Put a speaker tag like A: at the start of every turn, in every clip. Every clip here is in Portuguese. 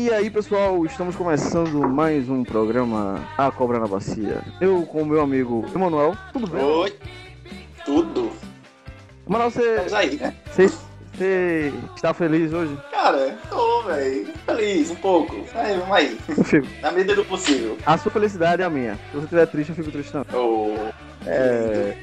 A: E aí, pessoal, estamos começando mais um programa A Cobra na Bacia. Eu com o meu amigo Emanuel. Tudo bem?
B: Oi. Tudo.
A: Emanuel, você,
B: Estamos aí, né?
A: você, está feliz hoje?
B: Cara, tô, velho. Feliz, um pouco. Aí, vamos aí.
A: Fico.
B: Na medida do possível.
A: A sua felicidade é a minha. Se você estiver triste, eu fico triste também.
B: Ô.
A: É.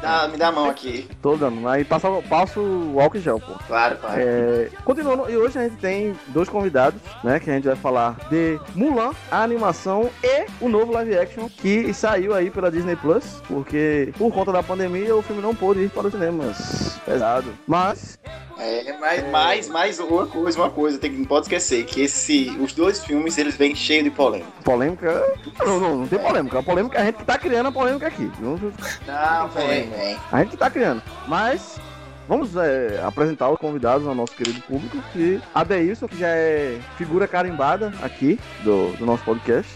B: Dá, me dá a mão aqui.
A: Tô dando, mas passa, passo o álcool gel, pô.
B: Claro, claro.
A: É, continuando, e hoje a gente tem dois convidados, né? Que a gente vai falar de Mulan, a animação e o novo live action que saiu aí pela Disney Plus, porque por conta da pandemia o filme não pôde ir para os cinemas. Pesado. Mas,
B: É, mas, mas, mais uma coisa, uma coisa, tem, que- não pode esquecer que esse, os dois filmes eles vêm cheios de polêmica.
A: polêmica. Não, não, não tem polêmica. A polêmica é a gente que tá criando a polêmica aqui. Não-
B: Não, vem, vem.
A: A gente que tá criando. Mas. Vamos é, apresentar os convidados ao nosso querido público. Que Adeilson, que já é figura carimbada aqui do, do nosso podcast.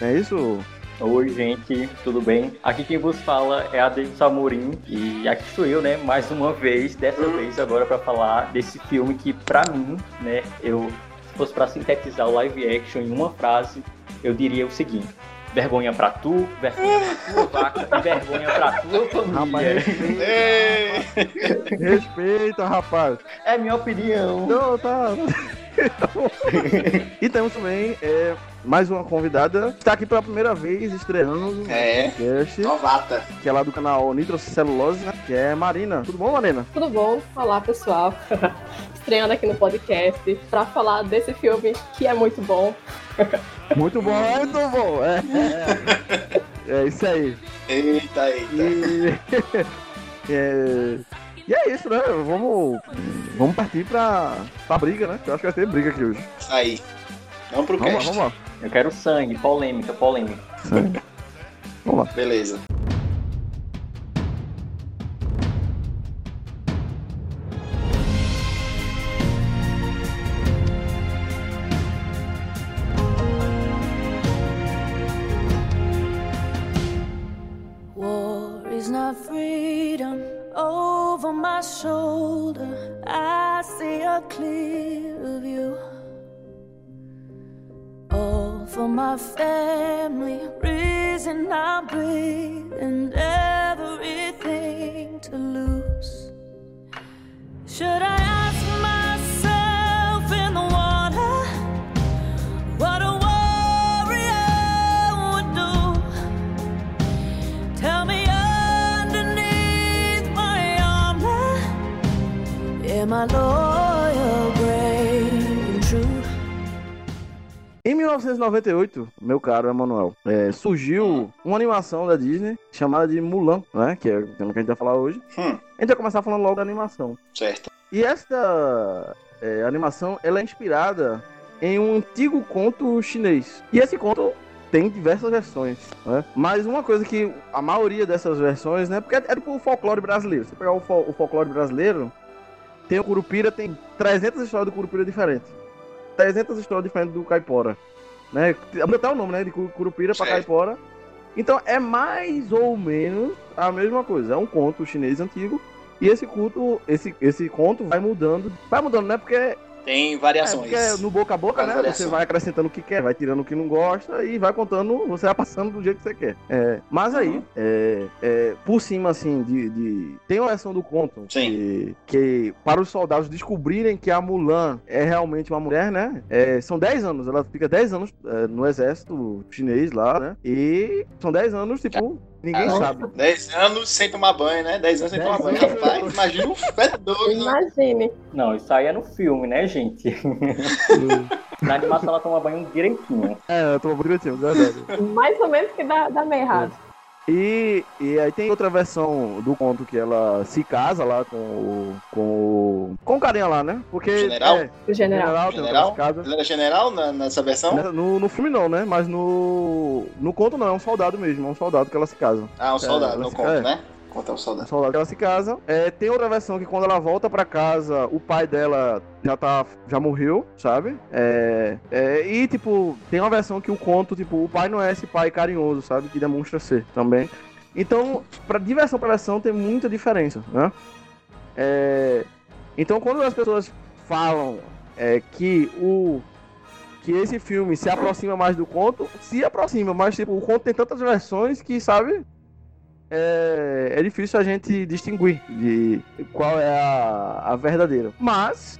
A: É isso?
C: Oi, gente, tudo bem? Aqui quem vos fala é Adeilson Amorim e aqui sou eu, né, mais uma vez, dessa vez agora para falar desse filme que, pra mim, né, eu, se fosse para sintetizar o live action em uma frase, eu diria o seguinte: vergonha pra tu, vergonha pra tua vaca e vergonha pra tua
A: Rapaz,
C: família.
A: respeita,
B: Ei!
A: respeita, rapaz.
C: É minha opinião.
A: Não, tá. e temos também é, mais uma convidada que está aqui pela primeira vez estreando no
B: É.
A: podcast,
B: Novata.
A: que é lá do canal Nitrocelulose, né? Que é Marina. Tudo bom, Marina?
D: Tudo bom? Olá, pessoal. Estreando aqui no podcast para falar desse filme que é muito bom.
A: Muito bom, muito bom. É, é, é isso aí.
B: Eita, eita.
A: E, é, e é isso, né? Vamos, vamos partir pra, pra briga, né? Eu acho que vai ter briga aqui hoje.
B: Isso aí. Vamos pro
A: Vamos lá, vamos lá.
C: Eu quero sangue, polêmica, polêmica.
A: Vamos lá.
B: Beleza.
E: Over my shoulder. I see a clear view. All for my family, reason I breathe, and everything to lose. Should I am I loyal, brave, and true?
A: Em 1998, meu caro Emanuel, é, surgiu uma animação da Disney chamada de Mulan, né? Que é o tema que a gente vai falar hoje.
B: Hum,
A: A gente vai começar falando logo da animação.
B: certo.
A: E esta é, animação, ela é inspirada em um antigo conto chinês. E esse conto tem diversas versões, né? Mas uma coisa que a maioria dessas versões, né? Porque é do folclore brasileiro. Você pegar o, fol- o folclore brasileiro, tem o Curupira, tem 300 histórias do Curupira diferentes. 300 histórias diferentes do Caipora, né? Até o nome, né? De Cu- Curupira pra
B: Certo.
A: Caipora. Então é mais ou menos a mesma coisa. É um conto chinês antigo e esse culto, esse, esse conto vai mudando. Vai mudando, né? Porque,
B: Tem
A: é,
B: variações.
A: porque no boca a boca, né? Você vai acrescentando o que quer, vai tirando o que não gosta e vai contando, você vai passando do jeito que você quer. É, mas aí,
B: Uhum.
A: é, é, por cima, assim, de, de- Tem uma versão do conto que, que para os soldados descobrirem que a Mulan é realmente uma mulher, né? É, são 10 anos, ela fica 10 anos é, no exército chinês lá, né? E são 10 anos, tipo, ninguém
B: Caramba.
A: sabe.
B: 10 anos sem tomar banho, né? 10 anos sem
A: Dez
B: tomar banho.
A: anos.
B: Rapaz, imagina um pé doido. né?
D: Imagine.
C: Não, isso aí é no filme, né, gente? Na animação ela toma banho direitinho.
A: É, eu tô bonitinho, verdade.
D: Mais ou menos que dá, dá meio errado.
A: E, e aí tem outra versão do conto que ela se casa lá com o. com o. com o carinha lá, né? Porque.
B: General?
A: É,
D: O general.
A: general,
B: General?
A: casa.
B: Ele era general na- nessa versão?
A: Nessa- No, no filme não, né? Mas no. No conto não, é um soldado mesmo, é um soldado que ela se casa.
B: Ah, um soldado,
A: ela
B: não
A: se-
B: conta,
A: é.
B: né? Conta o
A: Um
B: soldado.
A: soldado ela se casa. É, tem outra versão que quando ela volta pra casa, o pai dela já tá. já morreu, sabe? É, é, e, tipo, tem uma versão que o conto, tipo, o pai não é esse pai carinhoso, sabe? Que demonstra ser também. Então, pra diversão pra versão tem muita diferença, né? É, então, quando as pessoas falam é, que o que esse filme se aproxima mais do conto, se aproxima, mas tipo, o conto tem tantas versões que, sabe, é, é difícil a gente distinguir de qual é a, a verdadeira. Mas,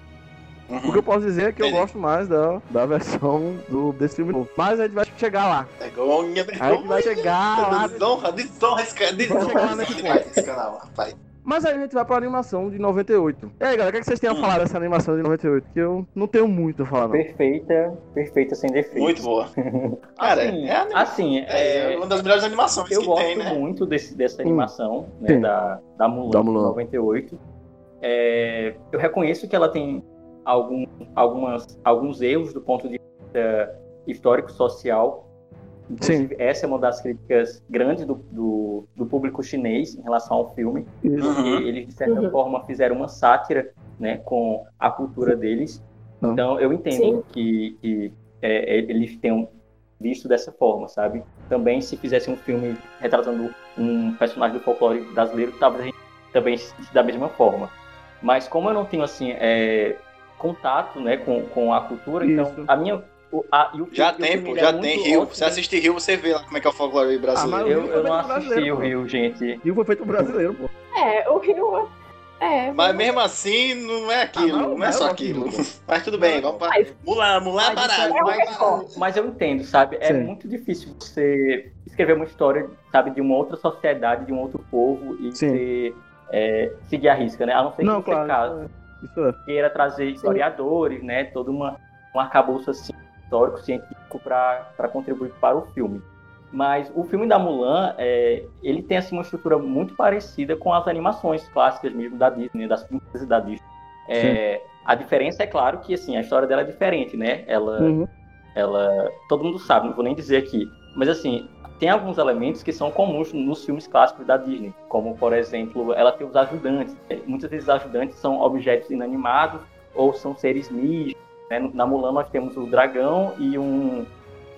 A: o que eu posso dizer é que eu gosto mais da, da versão do, desse filme novo. Mas a gente vai chegar lá.
B: Vergonha,
A: A gente vai
B: vergonha.
A: chegar lá.
B: Desonra, desonra esse Desonra esse canal, rapaz.
A: Mas aí a gente vai pra animação de 98. E aí, galera, o que, é que vocês têm a
B: Hum.
A: falar dessa animação de 98? Que eu não tenho muito a falar, não.
C: Perfeita, perfeita sem defeito.
B: Muito boa. Cara,
C: assim,
B: é, anima-
C: assim,
B: é
C: é,
B: uma das melhores animações
C: eu
B: que
C: gosto
B: tem, né?
C: muito desse, dessa animação,
A: Sim.
C: né, da, da Mulan,
A: Da Mulan.
C: de 98. É, eu reconheço que ela tem algum, algumas, alguns erros do ponto de vista histórico-social. Inclusive, essa é uma das críticas grandes do, do, do público chinês em relação ao filme.
A: Isso.
B: Uhum.
C: porque eles, de certa
D: Uhum.
C: forma, fizeram uma sátira né, com a cultura deles.
A: Uhum.
C: Então, eu entendo
D: Sim.
C: que, que é, é, eles tenham visto dessa forma, sabe? Também, se fizesse um filme retratando um personagem do folclore brasileiro, talvez a gente também se da mesma forma. Mas, como eu não tenho, assim, é, contato né, com, com a cultura,
A: Isso.
C: então, a minha... o- a- e o
B: Já
C: e
B: tem, pô,
C: ele
B: já
C: é
B: tem Rio.
C: ótimo.
B: Você assiste Rio, você vê lá como é que é o folclore brasileiro.
C: Eu, eu não
A: é
C: assisti o. Rio, gente.
A: Rio foi feito brasileiro, pô.
D: É, o Rio. É.
B: Mas mesmo assim, não é aquilo,
A: Ah, não,
B: não, é
A: não,
B: só
A: não,
B: aquilo.
A: não.
B: Mas tudo bem, vamos pra.
D: Mas-
B: Mulan, Mulan é
C: Mas isso
B: parado.
D: é
B: parado.
C: Mas eu entendo, sabe? É
A: Sim.
C: muito difícil você escrever uma história, sabe, de uma outra sociedade, de um outro povo e
A: Sim.
C: você é, seguir a risca, né? A não ser que
A: Não,
C: você
A: claro.
C: caso,
A: Isso é.
C: queira trazer historiadores, né? Todo uma, um arcabouço assim, histórico, científico para contribuir para o filme. Mas o filme da Mulan, é, ele tem assim, uma estrutura muito parecida com as animações clássicas mesmo da Disney, das princesas da Disney. É, a diferença é claro que assim, a história dela é diferente, né? Ela,
A: Uhum.
C: ela todo mundo sabe, não vou nem dizer aqui, mas assim, tem alguns elementos que são comuns nos filmes clássicos da Disney, como por exemplo, ela tem os ajudantes. Muitas vezes os ajudantes são objetos inanimados ou são seres místicos. Né? Na Mulan nós temos o dragão e um,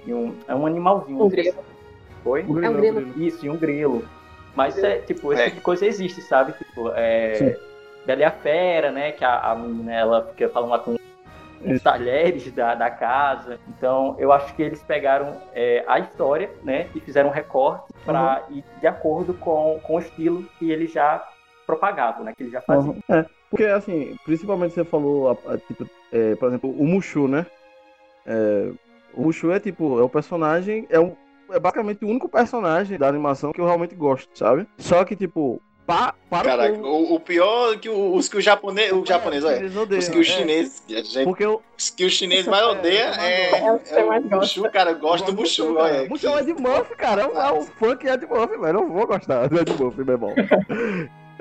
C: e um é um animalzinho.
D: Um grilo.
C: Foi?
A: O
D: É um grilo.
C: Isso, e um grilo. Mas é, tipo, esse
B: É.
C: tipo de coisa existe, sabe? Tipo, é.
A: Sim.
C: Bela e a Fera, né? Que a, a menina ela fica falando lá com os
A: Isso.
C: talheres da, da casa. Então, eu acho que eles pegaram é, a história, né? E fizeram um recorte para ir de acordo com, com o estilo que eles já propagavam, né? Que eles já faziam.
A: Uhum. É, porque assim, principalmente você falou, a- a, tipo, é, por exemplo, o Mushu, né? É, o Mushu é tipo, é o personagem, é, um, é basicamente o único personagem da animação que eu realmente gosto, sabe? Só que, tipo, pa, para
B: Caraca,
A: o povo.
B: o, o pior é que o- os que o japonês. O japonês, olha.
A: Odeiam,
B: Os que o
A: é.
B: chinês. gente,
A: Porque eu,
B: Os que o chinês mais
A: É,
B: odeia é.
D: é o
B: o
D: gosta.
B: Mushu, cara. Eu gosto do Mushu, olha.
A: Mushu é de Murphy, cara. É um, é um funk é de Murphy, velho. Eu não vou gostar do Ed Murphy, meu irmão.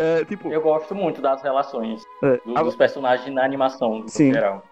A: É, tipo,
C: Eu gosto muito das relações
A: é,
C: do-
A: agora-
C: dos personagens na animação, no
A: Sim.
C: geral.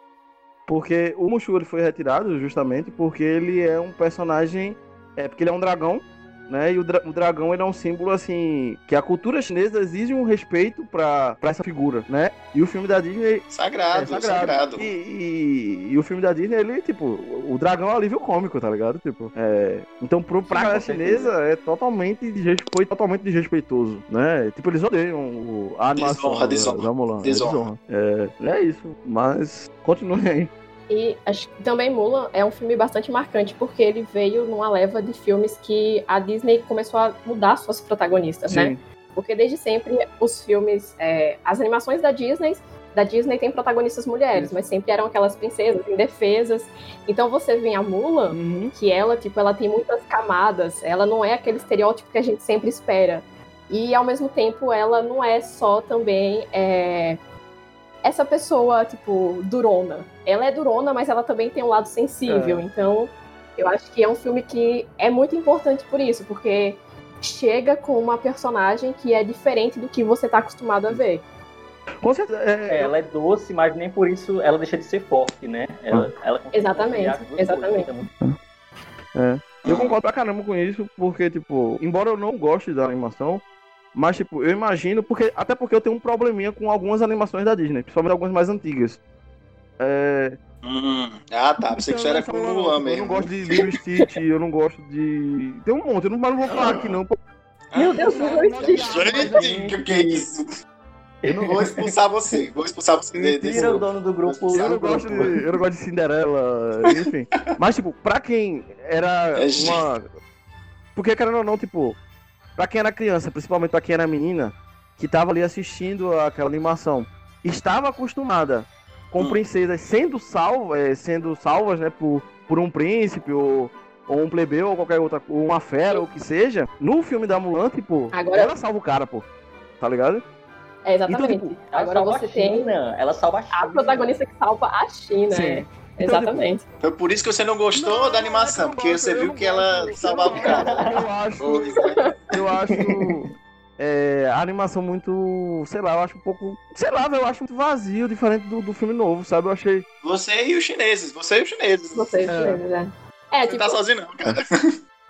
A: Porque o Mushu ele foi retirado justamente porque ele é um personagem. É porque ele é um dragão, né? E o, dra- o dragão ele é um símbolo assim. Que a cultura chinesa exige um respeito pra, pra essa figura, né? E o filme da Disney.
B: Sagrado,
A: é
B: sagrado.
A: sagrado. E, e- e o filme da Disney, ele, tipo, o dragão é um alívio cômico, tá ligado? Tipo, é, então, pro, pra
C: certeza.
A: chinesa, é totalmente foi totalmente desrespeitoso, né? Tipo, eles odeiam o- a animação
B: Desonra,
A: da,
B: desonra.
A: da Mulan. é
B: Desonra.
A: É, é isso, mas continue aí.
D: E acho que também Mulan é um filme bastante marcante, porque ele veio numa leva de filmes que a Disney começou a mudar suas protagonistas, né?
A: Sim.
D: Porque desde sempre os filmes, é, as animações da Disney, da Disney tem protagonistas mulheres, mas sempre eram aquelas princesas indefesas. Então você vê a Mulan,
A: Uhum.
D: que ela, tipo, ela tem muitas camadas, ela não é aquele estereótipo que a gente sempre espera. E ao mesmo tempo ela não é só também é, essa pessoa, tipo, durona. Ela é durona, mas ela também tem um lado sensível.
A: É.
D: Então, eu acho que é um filme que é muito importante por isso, porque chega com uma personagem que é diferente do que você tá acostumado a ver.
A: Com certeza.
C: É,
A: É,
C: ela é doce, mas nem por isso ela deixa de ser forte, né? Ela, ela consegue
D: Exatamente, exatamente.
C: coisas, é muito-
A: eu concordo pra caramba com isso, porque, tipo, embora eu não goste da animação, mas, tipo, eu imagino, porque até porque eu tenho um probleminha com algumas animações da Disney, principalmente algumas mais antigas. É,
B: Hum. Ah, tá. Pensei que isso era com o Mulan
A: eu não
B: mesmo.
A: gosto de Lilo Stitch, eu não gosto de. Tem um monte, eu não, mas não vou falar aqui não.
D: Meu Deus,
A: Não,
D: não
A: não,
D: existe.
B: Gente, que que é isso?
A: Eu não,
B: Vou expulsar você. Vou expulsar você de- desse
C: Tira o dono do grupo.
A: eu não gosto de, eu não gosto de Cinderela, enfim. Mas, tipo, pra quem era
B: É,
A: uma. Porque, querendo ou não, tipo, pra quem era criança, principalmente pra quem era menina, que tava ali assistindo aquela animação, estava acostumada com
B: Hum.
A: princesas sendo, salvo, é, sendo salvas, né, por, por um príncipe ou, ou um plebeu ou qualquer outra, ou uma fera ou o que seja, no filme da Mulan, tipo,
D: Agora-
A: ela salva o cara, pô. Tá ligado?
D: É, exatamente.
A: Então, tipo,
D: Agora
C: salva
D: você tem.
C: Ela salva a China.
D: a protagonista que salva a China.
A: Sim.
D: é.
A: Então,
D: Exatamente.
B: Foi por isso que você não gostou
A: Não,
B: da animação,
A: não
B: porque
A: gosto,
B: você viu
A: não
B: que ela salvava o cara.
A: Eu acho, eu acho é, a animação muito, sei lá, eu acho um pouco, sei lá, eu acho muito vazio, diferente do, do filme novo, sabe? Eu achei.
B: Você e os chineses, você e os chineses.
D: Vocês
A: É.
D: lembram, né? É,
B: Você
D: tipo,
B: tá sozinho não, cara.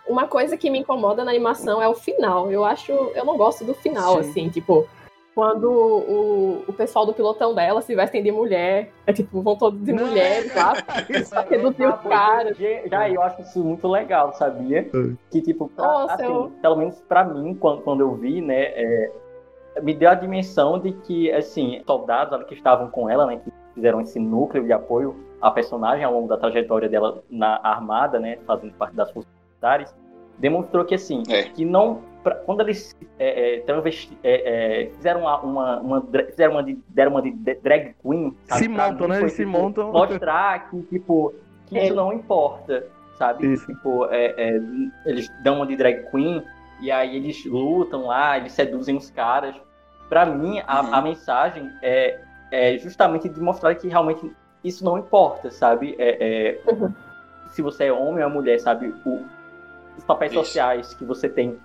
D: uma coisa que me incomoda na animação é o final. Eu acho. Eu não gosto do final,
A: Sim.
D: assim, tipo. Quando o, o pessoal do pilotão dela se vestem de mulher, é tipo, vão todos de
A: Não,
D: mulheres lá, pra reduzir os
C: pô,
D: caras.
C: Já, já eu acho isso muito legal, sabia? Que, tipo, pra-
D: Nossa,
C: assim,
D: eu-
C: pelo menos pra mim, quando, quando eu vi, né, é, me deu a dimensão de que, assim, soldados que estavam com ela, né, que fizeram esse núcleo de apoio à personagem ao longo da trajetória dela na armada, né, fazendo parte das forças militares, demonstrou que, assim,
B: É.
C: que não... pra- quando eles é, é, travesti- é, é, fizeram uma, uma, uma fizeram uma de, deram uma de drag queen, sabe?
A: Se montam, né? Eles se
C: tipo,
A: montam.
C: Mostrar que, tipo, que
D: É.
C: isso não importa, sabe?
A: Isso.
C: Tipo, é, é, eles dão uma de drag queen e aí eles lutam lá, eles seduzem os caras. Pra mim, a,
B: Uhum.
C: a mensagem é, é justamente de mostrar que realmente isso não importa, sabe? É, é,
D: Uhum.
C: Se você é homem ou mulher, sabe? O- os papéis
B: Isso.
C: sociais que você tem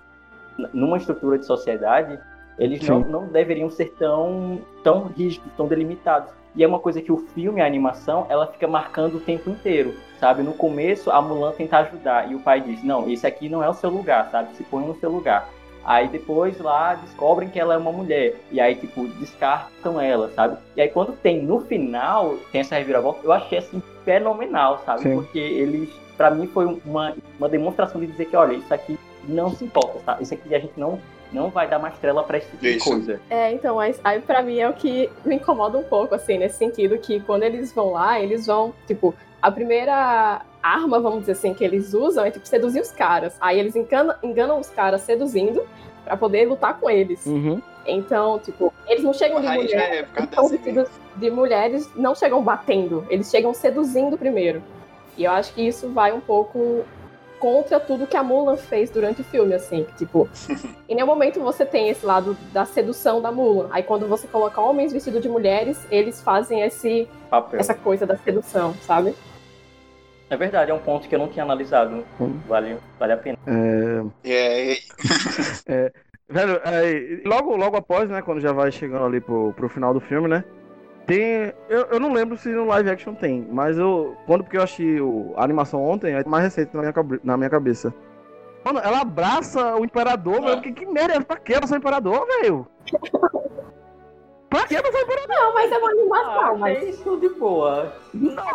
C: numa estrutura de sociedade, eles não,
A: Sim.
C: não deveriam ser tão, tão rígidos, tão delimitados. E é uma coisa que o filme, a animação, ela fica marcando o tempo inteiro, sabe? No começo, a Mulan tenta ajudar e o pai diz: Não, esse aqui não é o seu lugar, sabe? Se põe no seu lugar. Aí depois lá descobrem que ela é uma mulher. E aí, tipo, descartam ela, sabe? E aí quando tem no final, tem essa reviravolta, eu achei assim fenomenal, sabe?
A: Sim.
C: Porque eles, pra mim, foi uma, uma demonstração de dizer que, olha, isso aqui não se importa, tá? Isso aqui a gente não, não vai dar mais trela pra esse tipo
B: Isso.
C: de coisa.
D: É, então, mas aí pra mim é o que me incomoda um pouco, assim, nesse sentido que quando eles vão lá, eles vão, tipo, a primeira arma, vamos dizer assim, que eles usam é, tipo, seduzir os caras. Aí eles enganam, enganam os caras seduzindo pra poder lutar com eles.
A: Uhum.
D: Então, tipo, eles não chegam de mulher,
B: é dessa
D: vestidos de mulheres, não chegam batendo, eles chegam seduzindo primeiro. E eu acho que isso vai um pouco contra tudo que a Mulan fez durante o filme, assim, que, tipo, em nenhum momento você tem esse lado da sedução da Mulan. Aí quando você coloca homens vestidos de mulheres, eles fazem esse,
C: Papel.
D: essa coisa da sedução, sabe?
C: É verdade, é um ponto que eu não tinha analisado.
A: Hum.
C: Vale, vale a pena.
A: É,
B: É,
A: velho, é, logo, logo após, né, quando já vai chegando ali pro, pro final do filme, né, tem, eu, eu não lembro se no live action tem, mas eu, quando porque eu achei o- a animação ontem, é mais recente na minha, na minha cabeça. Mano, ela abraça o imperador, velho, que, que merda, pra que abraçar o imperador, velho? pra que abraçar o imperador?
D: Não, mas é uma animação,
C: Ah,
D: mas...
C: isso de boa.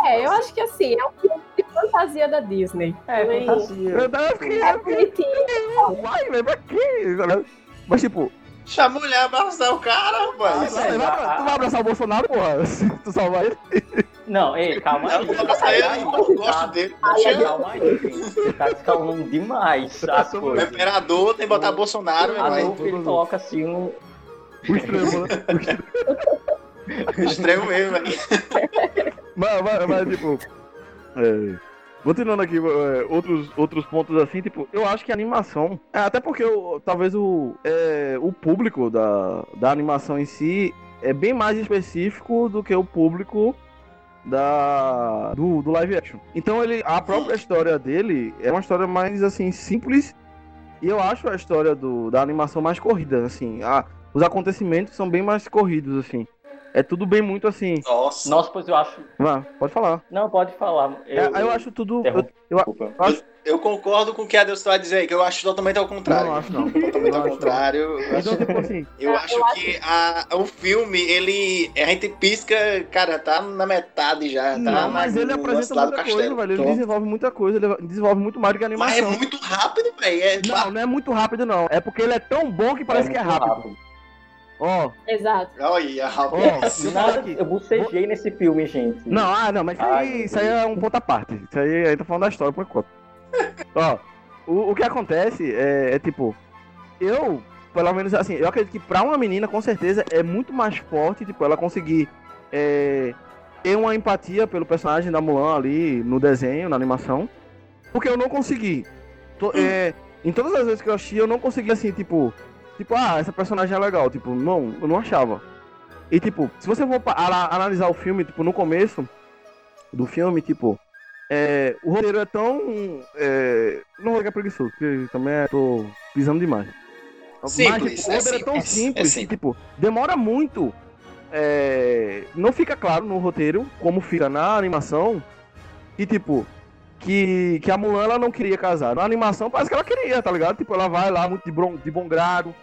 D: É, eu acho que assim, é um filme de fantasia da Disney.
C: É, fantasia.
A: Eu, eu fiquei,
D: É bonitinho.
A: vai, velho, pra quê? sabe? Mas tipo,
B: chama a mulher abraçar o cara, rapaz.
C: Ah,
A: vai, vai,
C: a-
A: tu vai abraçar o Bolsonaro, porra, se tu salvar ele?
C: Não, ei, calma
B: Eu
C: aí.
B: não vou abraçar ele, eu gosto dele. Chama
C: Calma aí, gente. Você tá escalando demais as
B: o
C: coisas.
B: imperador, tem que botar Bolsonaro, meu
C: A
B: pai.
C: Ele coloca assim um...
A: O extremo, né? O extremo.
B: Extremo mesmo, velho.
A: Mas, mas, mas, tipo. é, continuando aqui, é, outros, outros pontos assim, tipo, eu acho que a animação. é, até porque o- talvez o, é, o público da, da animação em si é bem mais específico do que o público da do, do live action. Então ele a própria história dele é uma história mais assim simples e eu acho a história do, da animação mais corrida, assim, a, os acontecimentos são bem mais corridos assim. É tudo bem muito assim.
B: Nossa.
C: Nossa, pois eu acho...
A: Vá, pode falar.
C: Não, pode falar.
A: É, aí eu acho tudo. Eu, eu
C: Desculpa.
A: acho,
B: Eu concordo com o que a Deus vai dizer aí, que eu acho totalmente ao contrário.
A: Não, acho não.
B: Totalmente
A: Não
B: ao contrário. Eu
A: então,
B: acho,
A: tipo assim,
B: eu
D: Eu
B: acho
D: acho-
B: que a, o filme, ele. A gente pisca, cara, tá na metade já. Tá
A: não, mas
B: na-
A: ele
B: no
A: apresenta muita coisa,
B: castelo.
A: velho. Ele desenvolve muita coisa, ele desenvolve muito mais do que a
B: Mas é
A: animação.
B: muito rápido, velho. É,
A: Não, não é muito rápido, não. É porque ele é tão bom que parece que é
C: muito
A: rápido. Ó,
D: Exato.
B: Olha, rapaz.
A: falar
C: Nada, eu bocejei nesse filme, gente.
A: Não, ah, não, mas
C: Ai,
A: aí, isso aí é um ponto à parte. Isso aí a gente tá falando da história por enquanto. Ó, o, o que acontece é, é tipo, eu, pelo menos assim, eu acredito que pra uma menina, com certeza, é muito mais forte, tipo, ela conseguir é, ter uma empatia pelo personagem da Mulan ali no desenho, na animação. Porque eu não consegui. To- é, em todas as vezes que eu assisti, eu não consegui assim, tipo, tipo, ah, essa personagem é legal. Tipo, não, eu não achava. E tipo, se você for analisar o filme, tipo, no começo do filme, tipo, é, o roteiro é tão. É, não vou é preguiçoso, porque também é, tô pisando demais.
B: Simples,
A: Mas, tipo, o
B: é
A: roteiro é tão
B: simples,
A: simples,
B: é
A: que,
B: simples.
A: tipo, demora muito. é, não fica claro no roteiro, como fica na animação. E tipo, que, que a Mulan ela não queria casar. Na animação parece que ela queria, tá ligado? Tipo, ela vai lá muito de, bom, de bom grado,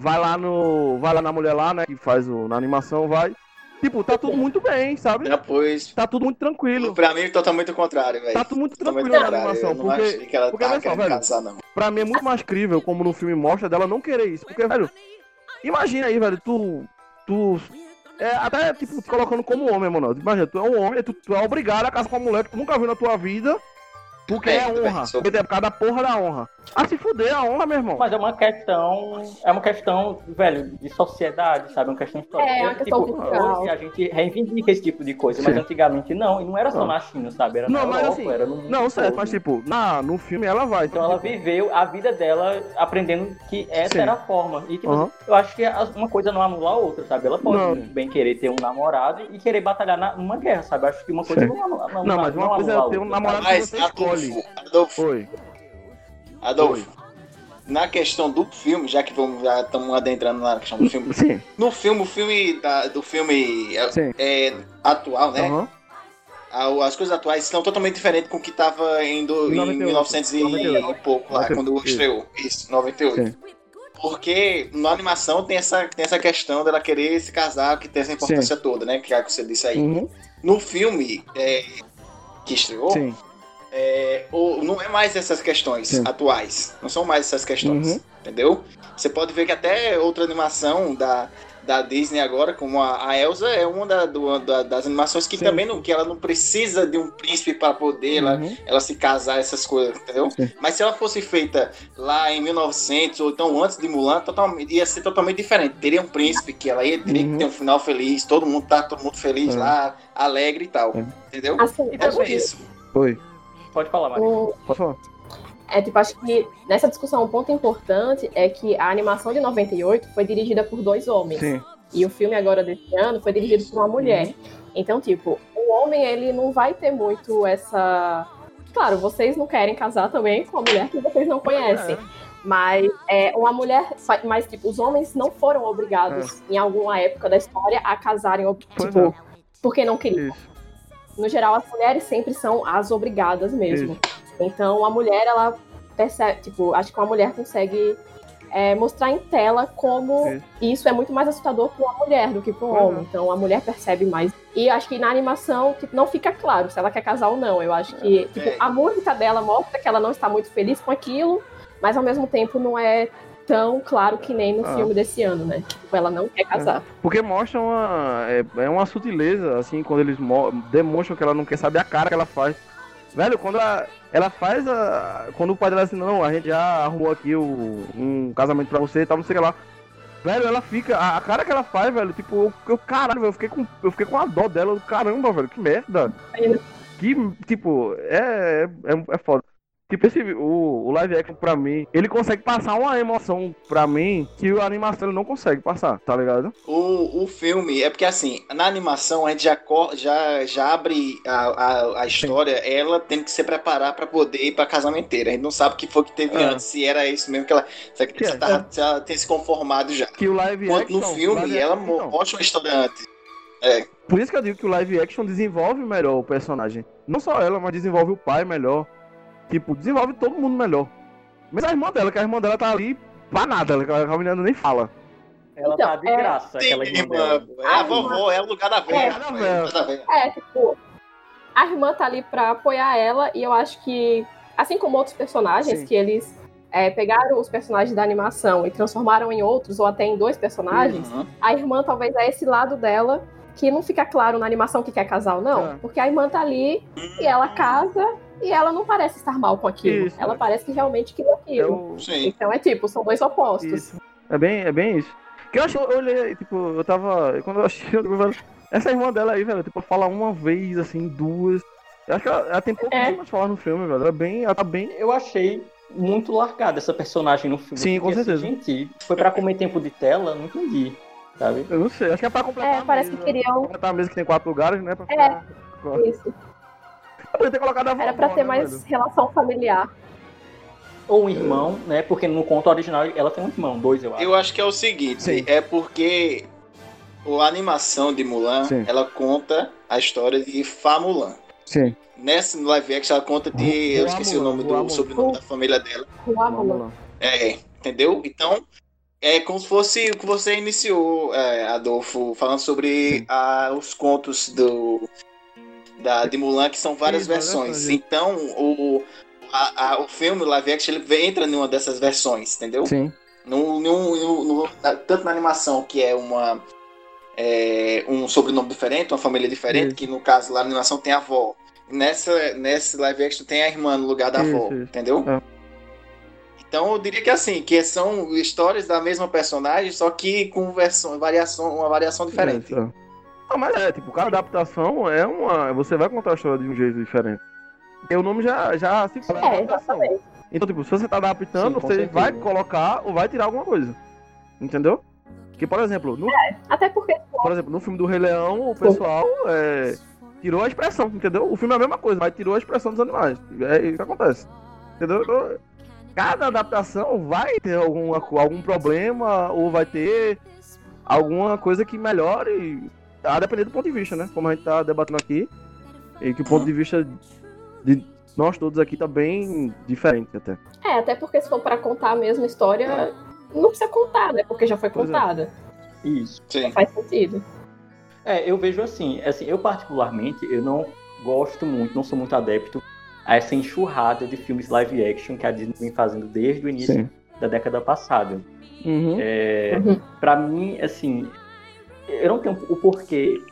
A: vai lá no. Vai lá na mulher lá, né? Que faz o. Na animação, vai. Tipo, tá tudo muito bem, sabe?
B: Depois,
A: Tá tudo muito tranquilo.
B: pra mim, totalmente o contrário, velho.
A: Tá tudo muito tranquilo na animação. Porque,
B: que ela
A: porque olha só, velho.
B: casar, não.
A: pra mim é muito mais crível, como no filme mostra, dela não querer isso. Porque, velho, imagina aí, velho, tu. Tu. É, até, tipo, te colocando como homem, mano. Imagina, tu é um homem, tu, tu é obrigado a casar com uma mulher que tu nunca viu na tua vida. Porque
B: É,
A: é,
B: tudo bem,
A: honra.
B: sou-
A: Porque é por causa da porra da honra. Ah, se fuder a honra, meu irmão.
C: Mas é uma questão, é uma questão, velho, de sociedade, sabe? Uma questão histórica.
D: É, uma questão
C: tipo,
D: cultural.
C: hoje a gente reivindica esse tipo de coisa, mas
A: Sim.
C: antigamente não, e não era só
A: Não.
C: na China, sabe? Era
A: Não,
C: na
A: mas
C: Europa,
A: assim,
C: era no mundo
A: Não, certo,
C: todo.
A: mas tipo, na, no filme ela vai.
C: Então ela viveu a vida dela aprendendo que essa
A: Sim.
C: era a forma. E tipo,
A: Aham.
C: eu acho que uma coisa não anula a outra, sabe? Ela pode
A: Não.
C: muito bem querer ter um namorado e querer batalhar na- numa guerra, sabe? Eu acho que uma coisa
A: Sim.
C: não anula não,
A: Não, mas uma
C: não
A: coisa é ter um namorado-?
B: Mas,
A: você escolhe.
B: Adolfo, Adolfo, na questão do filme, já que vamos, já estamos adentrando na questão do filme.
A: Sim,
B: No filme, o filme da- do filme é,
A: sim.
B: é atual, né? A- As coisas atuais estão totalmente diferentes com o que estava em, do, em
A: 98,
B: 1900 e
A: 98.
B: e pouco lá,
A: 98,
B: quando estreou. Isso, 98.
A: Sim.
B: Porque na animação tem essa, tem essa questão dela querer se casar, que tem essa importância toda, né? Que é o que você disse aí.
A: Uhum.
B: No filme é, que estreou,
A: Sim.
B: É, o- não é mais essas questões
A: Sim.
B: atuais. Não são mais essas questões.
A: Uhum.
B: Entendeu? Você pode ver que até outra animação da, da Disney agora, como a, a Elsa, é uma da- do- da- das animações que
A: Sim.
B: também não, que ela não precisa de um príncipe para poder ela,
A: Uhum.
B: ela se casar, essas coisas, entendeu?
A: Sim.
B: Mas se ela fosse feita lá em 1900 ou então antes de Mulan, totalmente, ia ser totalmente diferente. Teria um príncipe que ela ia teria
A: Uhum.
B: que ter um final feliz, todo mundo tá todo mundo feliz
A: É.
B: lá, alegre e tal.
A: É.
B: Entendeu?
D: Assim,
B: É por isso.
A: Oi.
C: Pode falar, Maria.
D: o-
A: Pode falar.
D: É, tipo, acho que nessa discussão um ponto importante é que a animação de 98 foi dirigida por dois homens.
A: Sim.
D: E o filme agora desse ano foi dirigido por uma mulher. Então, tipo, o homem, ele não vai ter muito essa. Claro, vocês não querem casar também com uma mulher que vocês não conhecem. Mas é uma mulher. Mas, tipo, os homens não foram obrigados, em alguma época da história, a casarem, tipo,
A: é.
D: porque não queriam.
A: Isso.
D: No geral, as mulheres sempre são as obrigadas mesmo. Então, a mulher, ela percebe, tipo, acho que uma mulher consegue é, mostrar em tela como
A: Isso.
D: isso é muito mais assustador para uma mulher do que para um
A: Uhum.
D: homem. Então, a mulher percebe mais. E acho que na animação, tipo, não fica claro se ela quer casar ou não. Eu acho que, tipo,
B: É.
D: a música dela mostra que ela não está muito feliz com aquilo, mas ao mesmo tempo não é tão claro que nem no
A: Ah.
D: filme desse ano, né? Tipo, ela não quer casar.
A: Porque mostra uma. É, é uma sutileza, assim, quando eles mo- demonstram que ela não quer saber a cara que ela faz. Velho, quando ela, ela faz a. Quando o pai dela diz, não, a gente já arrumou aqui o, um casamento pra você e tal, não sei o que lá. Velho, ela fica. A, a cara que ela faz, velho, tipo, eu, eu caralho, eu fiquei com. Eu fiquei com a dó dela. Caramba, velho, que merda. Que, tipo, é, é, é foda. Tipo, esse, o, o live action pra mim, ele consegue passar uma emoção pra mim que a animação não consegue passar, tá ligado?
B: O, o filme, é porque assim, na animação a gente já, já, já abre a, a, a história, ela tem que se preparar pra poder ir pra casamenteira. A gente não sabe o que foi que teve
A: É.
B: antes, se era isso mesmo que ela. Se,
A: Que
B: se
A: é.
B: tava, se ela tem se conformado já.
A: Que o live
B: Enquanto
A: action.
B: no filme ela
A: action- então,
B: mostra uma história antes.
A: Por isso que eu digo que o live action desenvolve melhor o personagem. Não só ela, mas desenvolve o pai melhor. Tipo, desenvolve todo mundo melhor. Mas a irmã dela, que a irmã dela tá ali pra nada, ela- a menina nem fala.
C: Ela
D: Então,
C: tá de
D: é-
C: graça,
B: Sim,
C: aquela irmã
B: irmã,
C: dela.
B: é a
D: Ah,
B: vovó, é o lugar da velha.
A: É,
B: é velha.
D: É, tipo, a irmã tá ali pra apoiar ela e eu acho que, assim como outros personagens
A: Sim.
D: que eles é, pegaram os personagens da animação e transformaram em outros, ou até em dois personagens,
B: Uhum.
D: a irmã talvez é esse lado dela que não fica claro na animação que quer casar ou não.
A: É.
D: Porque a irmã tá ali e ela casa e ela não parece estar mal com aquilo.
A: Isso,
D: ela
A: é.
D: parece que realmente queria
A: É,
D: aquilo.
B: Sim.
D: Então é tipo, são dois opostos.
A: Isso. é bem, é bem isso. Que eu acho, eu olhei, tipo, eu tava. Quando eu achei, eu, velho, essa irmã dela aí, velho, tipo, fala uma vez, assim, duas. Eu acho que ela, ela tem pouco
D: É.
A: mais falar no filme, velho. Ela é bem. Ela tá bem.
C: Eu achei muito largada essa personagem no filme.
A: Sim, com
C: assim,
A: certeza.
C: gente, foi pra comer tempo de tela? Não entendi, sabe?
A: Eu não sei, acho que é pra completar.
D: É,
A: a
D: parece
A: mesa.
D: que queriam-
A: Completar a mesa que tem quatro lugares, né? Pra
D: É.
A: ficar...
D: Isso.
A: Podia ter colocado a
D: Era
A: vovó,
D: pra ter
A: né,
D: mais
A: velho?
D: relação familiar.
C: Ou um irmão, né? Porque no conto original ela tem um irmão, dois, eu acho.
B: Eu acho que é o seguinte,
A: Sim.
B: é porque a animação de Mulan,
A: Sim.
B: ela conta a história de Fa Mulan.
A: Sim.
B: Nessa live action ela conta de, eu esqueci
A: Mulan,
B: o nome do
A: Mulan.
B: sobrenome da família dela.
D: Mulan.
B: É, entendeu? Então, é como se fosse o que você iniciou, é, Adolfo, falando sobre ah, os contos do da, de Mulan, que são várias
A: Isso,
B: versões.
A: versões,
B: Então, o, a- a- o filme, o live action, ele entra numa dessas versões, entendeu?
A: Sim.
B: No, no- no- no- na- tanto na animação, que é uma é, um sobrenome diferente, uma família diferente,
A: Isso.
B: que no caso lá na animação tem a avó. Nessa, nessa live action tem a irmã no lugar da
A: Isso,
B: avó,
A: isso.
B: entendeu?
A: É.
B: Então eu diria que assim, que são histórias da mesma personagem, só que com versão, variação, uma variação diferente.
A: Isso, é. Não, mas é, tipo, cada adaptação é uma. Você vai contar a história de um jeito diferente. Porque o nome já, já se fala
D: É,
A: adaptação. Então, tipo, se você tá adaptando,
C: Sim,
A: você
C: certeza.
A: vai colocar ou vai tirar alguma coisa. Entendeu? Que, por exemplo, no,
D: Até porque
A: por exemplo, no filme do Rei Leão, o pessoal é, tirou a expressão, entendeu? O filme é a mesma coisa, mas tirou a expressão dos animais. É isso que acontece. Entendeu? Então, cada adaptação vai ter alguma, algum problema ou vai ter alguma coisa que melhore, a depender do ponto de vista, né? Como a gente tá debatendo aqui, e que o ponto de vista de nós todos aqui tá bem diferente até.
D: É, até porque se for pra contar a mesma história, não precisa contar, né? Porque já foi
A: Pois é.
D: contada.
C: Isso.
B: Sim.
D: Faz sentido.
C: É, eu vejo assim, assim, eu particularmente, eu não gosto muito, não sou muito adepto a essa enxurrada de filmes live action que a Disney vem fazendo desde o início da década passada.
A: Uhum.
C: É,
D: Uhum.
C: Pra mim, assim, eu não tenho o porquê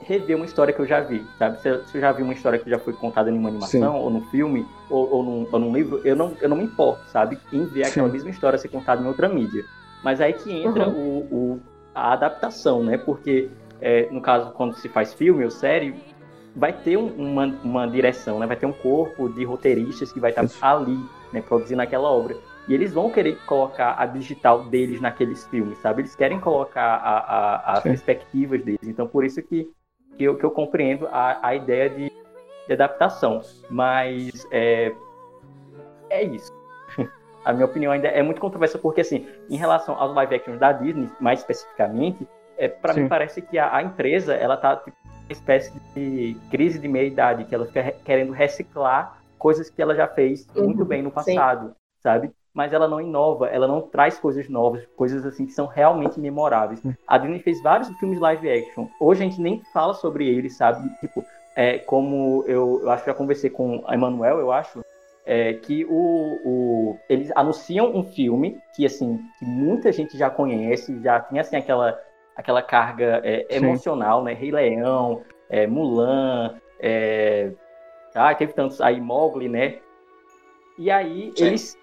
C: rever uma história que eu já vi, sabe? Se eu, se eu já vi uma história que já foi contada em uma animação, ou num filme, ou, ou, num, ou num livro, eu não, eu não me importo, sabe? Em ver aquela
A: Sim.
C: mesma história ser contada em outra mídia. Mas aí que entra o, o- a adaptação, né? Porque, é, no caso, quando se faz filme ou série, vai ter um- uma, uma direção, né? Vai ter um corpo de roteiristas que vai estar
A: Isso.
C: ali, né? Produzindo aquela obra. E eles vão querer colocar a digital deles naqueles filmes, sabe? Eles querem colocar a- a- as
A: Sim.
C: perspectivas deles. Então, por isso que, que, eu, que eu compreendo a, a ideia de, de adaptação. Mas é, é isso. a minha opinião ainda é muito controversa, porque, assim, em relação aos live actions da Disney, mais especificamente, é, para
A: Sim.
C: mim parece que a, a empresa, ela tá tipo, uma espécie de crise de meia-idade, que ela fica re- querendo reciclar coisas que ela já fez
D: Uhum,
C: muito bem no
D: sim.
C: passado, sabe? Mas ela não inova, ela não traz coisas novas, coisas assim que são realmente memoráveis. A Disney fez vários filmes live action. Hoje a gente nem fala sobre eles, sabe? Tipo, é, como eu, eu acho que já conversei com a Emanuel, eu acho, é, que o, o- eles anunciam um filme que assim que muita gente já conhece, já tem assim aquela aquela carga é, emocional, né? Rei Leão, é, Mulan, é, ah, teve tantos aí Mowgli, né? E aí
B: Sim.
C: eles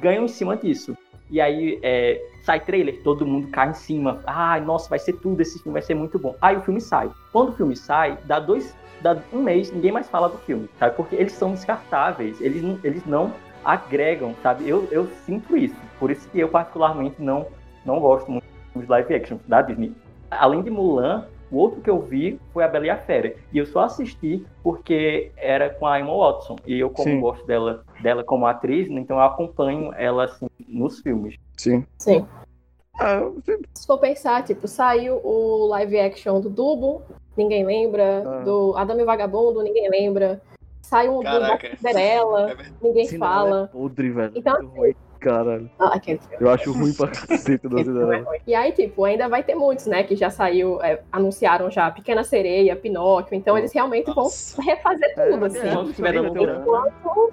C: ganham em cima disso. E aí é, sai trailer, todo mundo cai em cima. Ai, nossa, vai ser tudo, esse filme vai ser muito bom. Aí o filme sai. Quando o filme sai, dá dois, dá um mês, ninguém mais fala do filme, sabe? Porque eles são descartáveis, eles eles não agregam, sabe? Eu, eu sinto isso. Por isso que eu particularmente não, não gosto muito dos live action da Disney. Além de Mulan, o outro que eu vi foi a Bela e a Fera. E eu só assisti porque era com a Emma Watson. E eu, como
A: Sim.
C: gosto dela, dela como atriz, né, então eu acompanho ela assim, nos filmes.
A: Sim.
D: Sim.
A: Ah,
D: Se for pensar, tipo, saiu o live action do Dubo, ninguém lembra.
A: Ah.
D: Do Adame Vagabundo, ninguém lembra. Sai um do
B: Caraca.
D: da Cinderela,
B: É
D: ninguém
A: Cinderela
D: fala.
A: É podre, velho.
D: Então,
A: ruim, caralho.
D: Ah, filme.
A: Eu acho ruim pra cacete
D: é
A: Cinderela.
D: ruim. E aí, tipo, ainda vai ter muitos, né? Que já saiu, é, anunciaram já Pequena Sereia, Pinóquio. Então eles realmente
B: Nossa.
D: vão refazer
A: É,
D: tudo, assim.
A: isso o-
C: tempo.
D: Enquanto.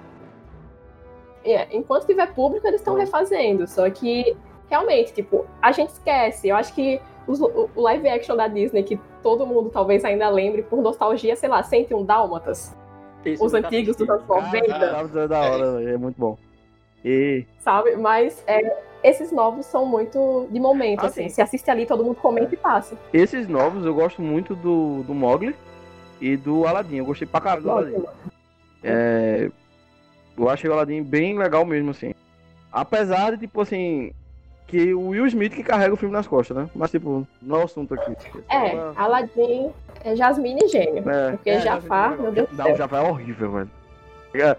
D: é, enquanto tiver público, eles estão refazendo. Só que, realmente, tipo, a gente esquece. Eu acho que os- o, live action da Disney, que todo mundo talvez ainda lembre por nostalgia, sei lá, 101 Dálmatas.
C: Esse
D: Os antigos dos anos 90.
A: Caralho, é da hora, é muito bom. E
D: sabe? Mas é, esses novos são muito de momento,
A: Ah,
D: assim.
A: sim.
D: Se assiste ali, todo mundo comenta e passa.
A: esses novos eu gosto muito do, do Mogli e do Aladdin. Eu gostei pra caralho do Aladdin. É, eu achei o Aladdin bem legal mesmo, assim. Apesar de, tipo assim, que o Will Smith que carrega o filme nas costas, né? Mas, tipo, não é o assunto aqui.
D: É, Aladdin, é Jasmine e Gênio.
A: É.
D: Porque
A: É,
D: Jafar, meu Deus do
A: Não,
D: céu.
A: Jafar é horrível, velho. É,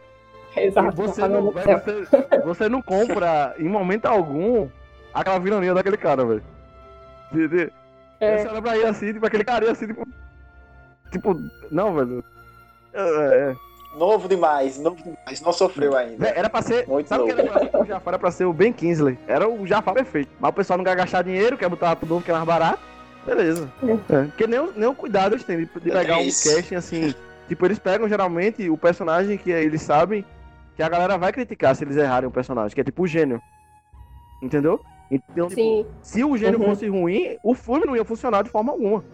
D: Exato.
A: você,
D: Jafar, meu
A: não, você, você não compra em momento algum aquela vilania daquele cara, velho. De- de-
D: É.
A: Você olha pra ele assim, tipo, aquele carinha assim, tipo. Tipo, não, velho. É, é,
B: Novo demais, novo demais. Não sofreu ainda.
A: Era pra ser.
B: Muito
A: sabe o que era pra ser? O Jafar era pra ser o Ben Kingsley. Era o Jafar perfeito. Mas o pessoal não quer gastar dinheiro, quer botar tudo novo que é mais barato. Beleza. É, porque nem, o- nem o cuidado eles têm de, de
B: É
A: pegar um casting assim. Tipo, eles pegam geralmente o personagem que eles sabem que a galera vai criticar se eles errarem o personagem, que é tipo o gênio. Entendeu? Então, tipo, se o gênio
D: Uhum.
A: fosse ruim, o filme não ia funcionar de forma alguma.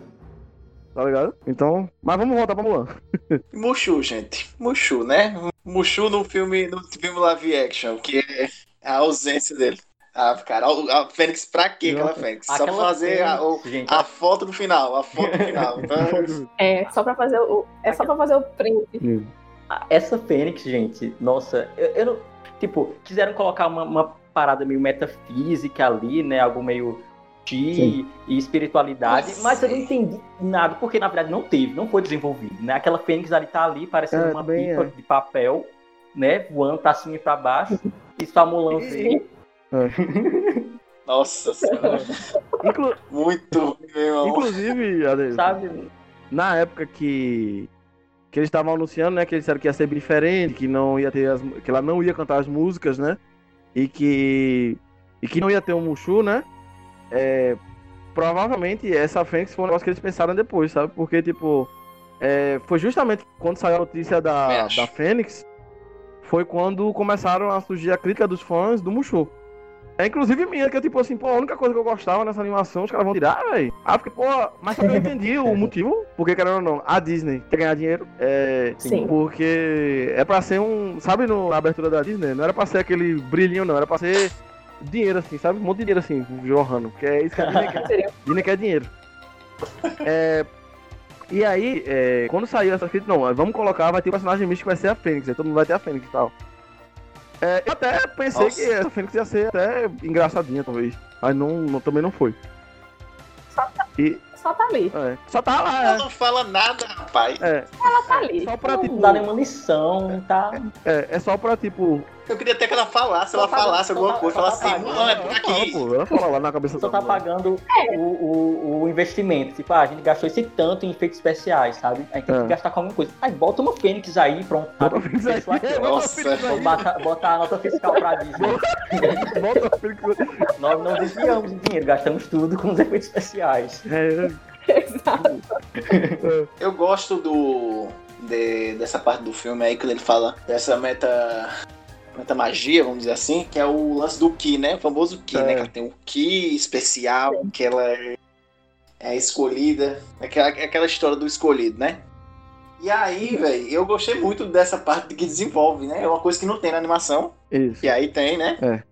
A: Tá ligado? Então. Mas vamos voltar pra Mulan.
B: Mushu, gente. Mushu, né? Mushu no filme, no filme live action, que é a ausência dele. Ah, cara, a, Fênix, pra quê aquela Fênix? Só pra
C: Aquela
B: fazer a, o-
C: gente,
B: a foto do final, a foto do final. Então,
D: é só pra fazer o. É só pra fazer o print.
C: Essa Fênix, gente, nossa, eu, eu não. Tipo, quiseram colocar uma, uma parada meio metafísica ali, né? Algo meio chi e espiritualidade,
B: Nossa.
C: mas eu não entendi nada, porque na verdade não teve, não foi desenvolvido, né? Aquela Fênix ali tá ali, parecendo
A: É,
C: uma pipa
A: é.
C: de papel, né? Voando pra cima e pra baixo. E só Mulan
B: nossa senhora.
A: Inclu-
B: Muito ruim, meu irmão.
A: inclusive,
C: Sabe?
A: na época que. Que eles estavam anunciando, né? Que eles disseram que ia ser diferente, que não ia ter as, que ela não ia cantar as músicas, né? E que. E que não ia ter um Mushu, né? É, provavelmente essa Fênix foi um negócio que eles pensaram depois, sabe? Porque, tipo. é, foi justamente quando saiu a notícia da, da Fênix. Foi quando começaram a surgir a crítica dos fãs do Mushu. É inclusive minha, que eu, tipo assim, pô, a única coisa que eu gostava nessa animação, os caras vão tirar, velho. Ah, porque, pô, mas só que eu entendi o motivo, porque querendo ou não, a Disney quer ganhar dinheiro, é.
D: Sim.
A: Porque é pra ser um. Sabe no, na abertura da Disney? Não era pra ser aquele brilhinho, não, era pra ser dinheiro, assim, sabe? Um monte de dinheiro assim, jorrando. Que é isso que a Disney quer. Disney quer dinheiro. É. E aí, é, quando saiu essa crítica, não, vamos colocar, vai ter o personagem místico que vai ser a Fênix, aí todo mundo vai ter a Fênix e tal. É, eu até pensei
B: Nossa.
A: que essa Fênix ia ser até engraçadinha, talvez. Mas não, não- também não foi. E,
D: Só tá ali.
A: é, só tá
B: Ela
A: lá,
B: não fala nada, rapaz.
A: é.
D: Ela tá ali.
A: Só pra,
C: Não
A: tipo,
C: dá nenhuma lição, tá?
A: é, é só pra, tipo...
B: Eu queria até que ela falasse,
C: Só
B: ela
C: tá-
B: falasse alguma
C: tá-
B: coisa, falasse
C: tá
B: assim,
C: pagando.
B: não, é por aqui.
A: pô, ela fala lá na cabeça
C: Só tá
A: mulher.
C: pagando o, o, o investimento. Tipo, ah, a gente gastou esse tanto em efeitos especiais, sabe? A gente tem
A: É.
C: que gastar com alguma coisa. Aí bota uma Fênix aí, pronto.
A: Bota a? Fênix aí.
C: Aqui, ó.
A: Bota a
B: Nossa.
C: Nota fiscal pra Disney.
A: Bota a Fênix aí.
C: Nós não desviamos de dinheiro, gastamos tudo com os efeitos especiais.
A: É,
D: Exato.
B: Eu gosto do. de- dessa parte do filme aí, quando ele fala dessa meta. Meta magia, vamos dizer assim, que é o lance do Ki, né? O famoso Ki,
A: É.
B: né? Que ela tem o Ki especial, que ela é, é escolhida. Aquela, aquela história do escolhido, né? E aí, velho, eu gostei muito dessa parte que desenvolve, né? É uma coisa que não tem na animação.
A: isso.
B: E aí tem, né?
A: É.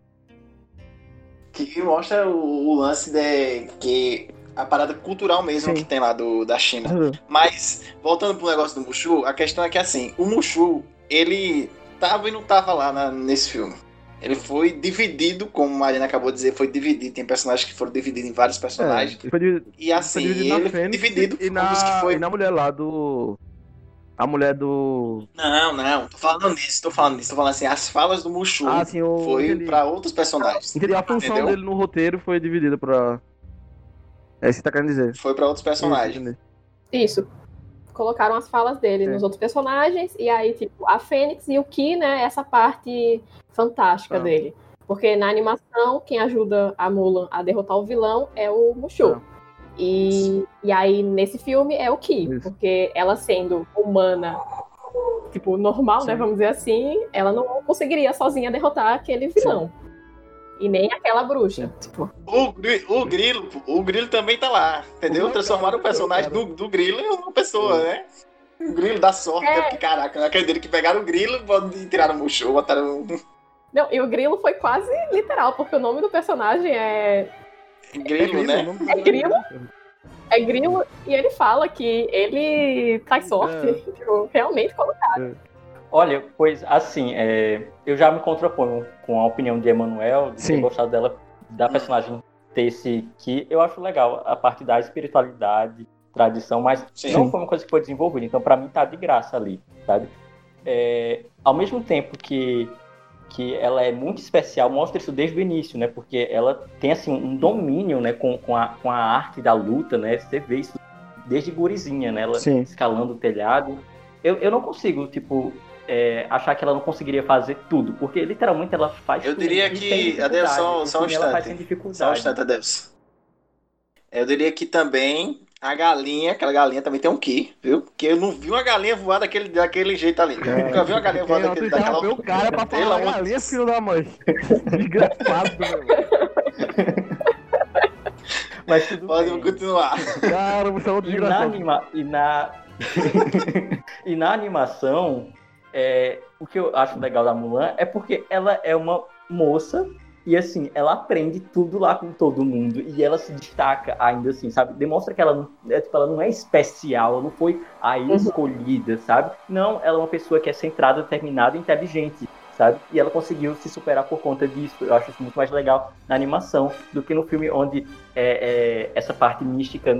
B: Que mostra o, o lance de que a parada cultural mesmo
A: Sim.
B: que tem lá do, da China. Mas, voltando pro negócio do Mushu, a questão é que assim, o Mushu, ele tava e não tava lá na- nesse filme. Ele foi dividido, como a Marina acabou de dizer, foi dividido. Tem personagens que foram divididos em vários personagens.
A: É, ele foi dividido-
B: E assim,
A: foi dividido na
B: ele foi
A: Fênix
B: dividido
A: e
B: um
A: na,
B: que foi.
A: e na mulher lá do... A mulher do...
B: Não, não, tô falando nisso, tô falando nisso, tô falando assim, as falas do Mushu
A: Ah, sim, o...
B: foi
A: entendi.
B: pra outros personagens.
A: Entendi, a função
B: Entendeu?
A: dele no roteiro foi dividida pra... É isso que tá querendo dizer.
B: Foi pra outros personagens.
A: Isso.
D: Colocaram as falas dele nos outros personagens, e aí, tipo, a Fênix e o Ki, né, essa parte fantástica
A: Ah.
D: dele. Porque na animação, quem ajuda a Mulan a derrotar o vilão é o Mushu.
A: Ah.
D: E, e aí, nesse filme, é o Ki,
A: Isso.
D: porque ela sendo humana tipo, normal, né?
C: Sim.
D: Vamos dizer assim, ela não conseguiria sozinha derrotar aquele vilão. E nem aquela bruxa. Tipo,
B: O, gri- o Grilo, o Grilo também tá lá, entendeu?
A: O
B: Transformaram o personagem do, do Grilo em uma pessoa, né? O Grilo dá sorte,
D: É.
B: né? Porque, caraca, não acredito que pegaram o Grilo e tiraram o Mushu, botaram
D: Não, e o grilo foi quase literal, porque o nome do personagem é,
B: Grilo, né?
A: não-
D: É grilo? é grilo e ele fala que ele traz sorte.
A: É.
D: Tipo, realmente colocado.
C: Olha, pois assim, é, eu já me contraponho com a opinião de Emanuel, de ter
A: Sim.
C: gostado dela, da personagem ter esse que eu acho legal, a parte da espiritualidade, tradição, mas
B: Sim.
C: não foi uma coisa que foi desenvolvida, então pra mim tá de graça ali, sabe? É, ao mesmo tempo que, que ela é muito especial, mostra isso desde o início, né? Porque ela tem assim um domínio, né, com, com, a, com a arte da luta, né? Você vê isso desde gurizinha, né? Ela
A: Sim.
C: escalando o telhado. Eu, eu não consigo, tipo, é, achar que ela não conseguiria fazer tudo, porque literalmente ela faz
B: Eu diria que-. Adeus, só-
C: O
B: só um
C: filme ela faz
B: instante. Só um instante, Adeus. Eu diria que também a galinha, aquela galinha também tem um ki, viu? Porque eu não vi uma galinha voar daquele, daquele jeito ali. Eu nunca vi uma galinha voar daquele, daquela.
A: interrompeu o cara pra falar
B: de
A: galinha, filho da mãe. Desgraçado, meu irmão.
C: Mas tudo
B: Pode
C: bem.
B: continuar.
A: Cara, você é um
C: E na,
A: desgraçado.
C: anima... e, na... e na animação, é, o que eu acho legal da Mulan é porque ela é uma moça e assim, ela aprende tudo lá com todo mundo e ela se destaca ainda assim, sabe? Demonstra que ela não é, tipo, ela não é especial, ela não foi a escolhida, sabe? Não, ela é uma pessoa que é centrada, determinada e inteligente, sabe? E ela conseguiu se superar por conta disso. Eu acho isso muito mais legal na animação do que no filme onde é, é, essa parte mística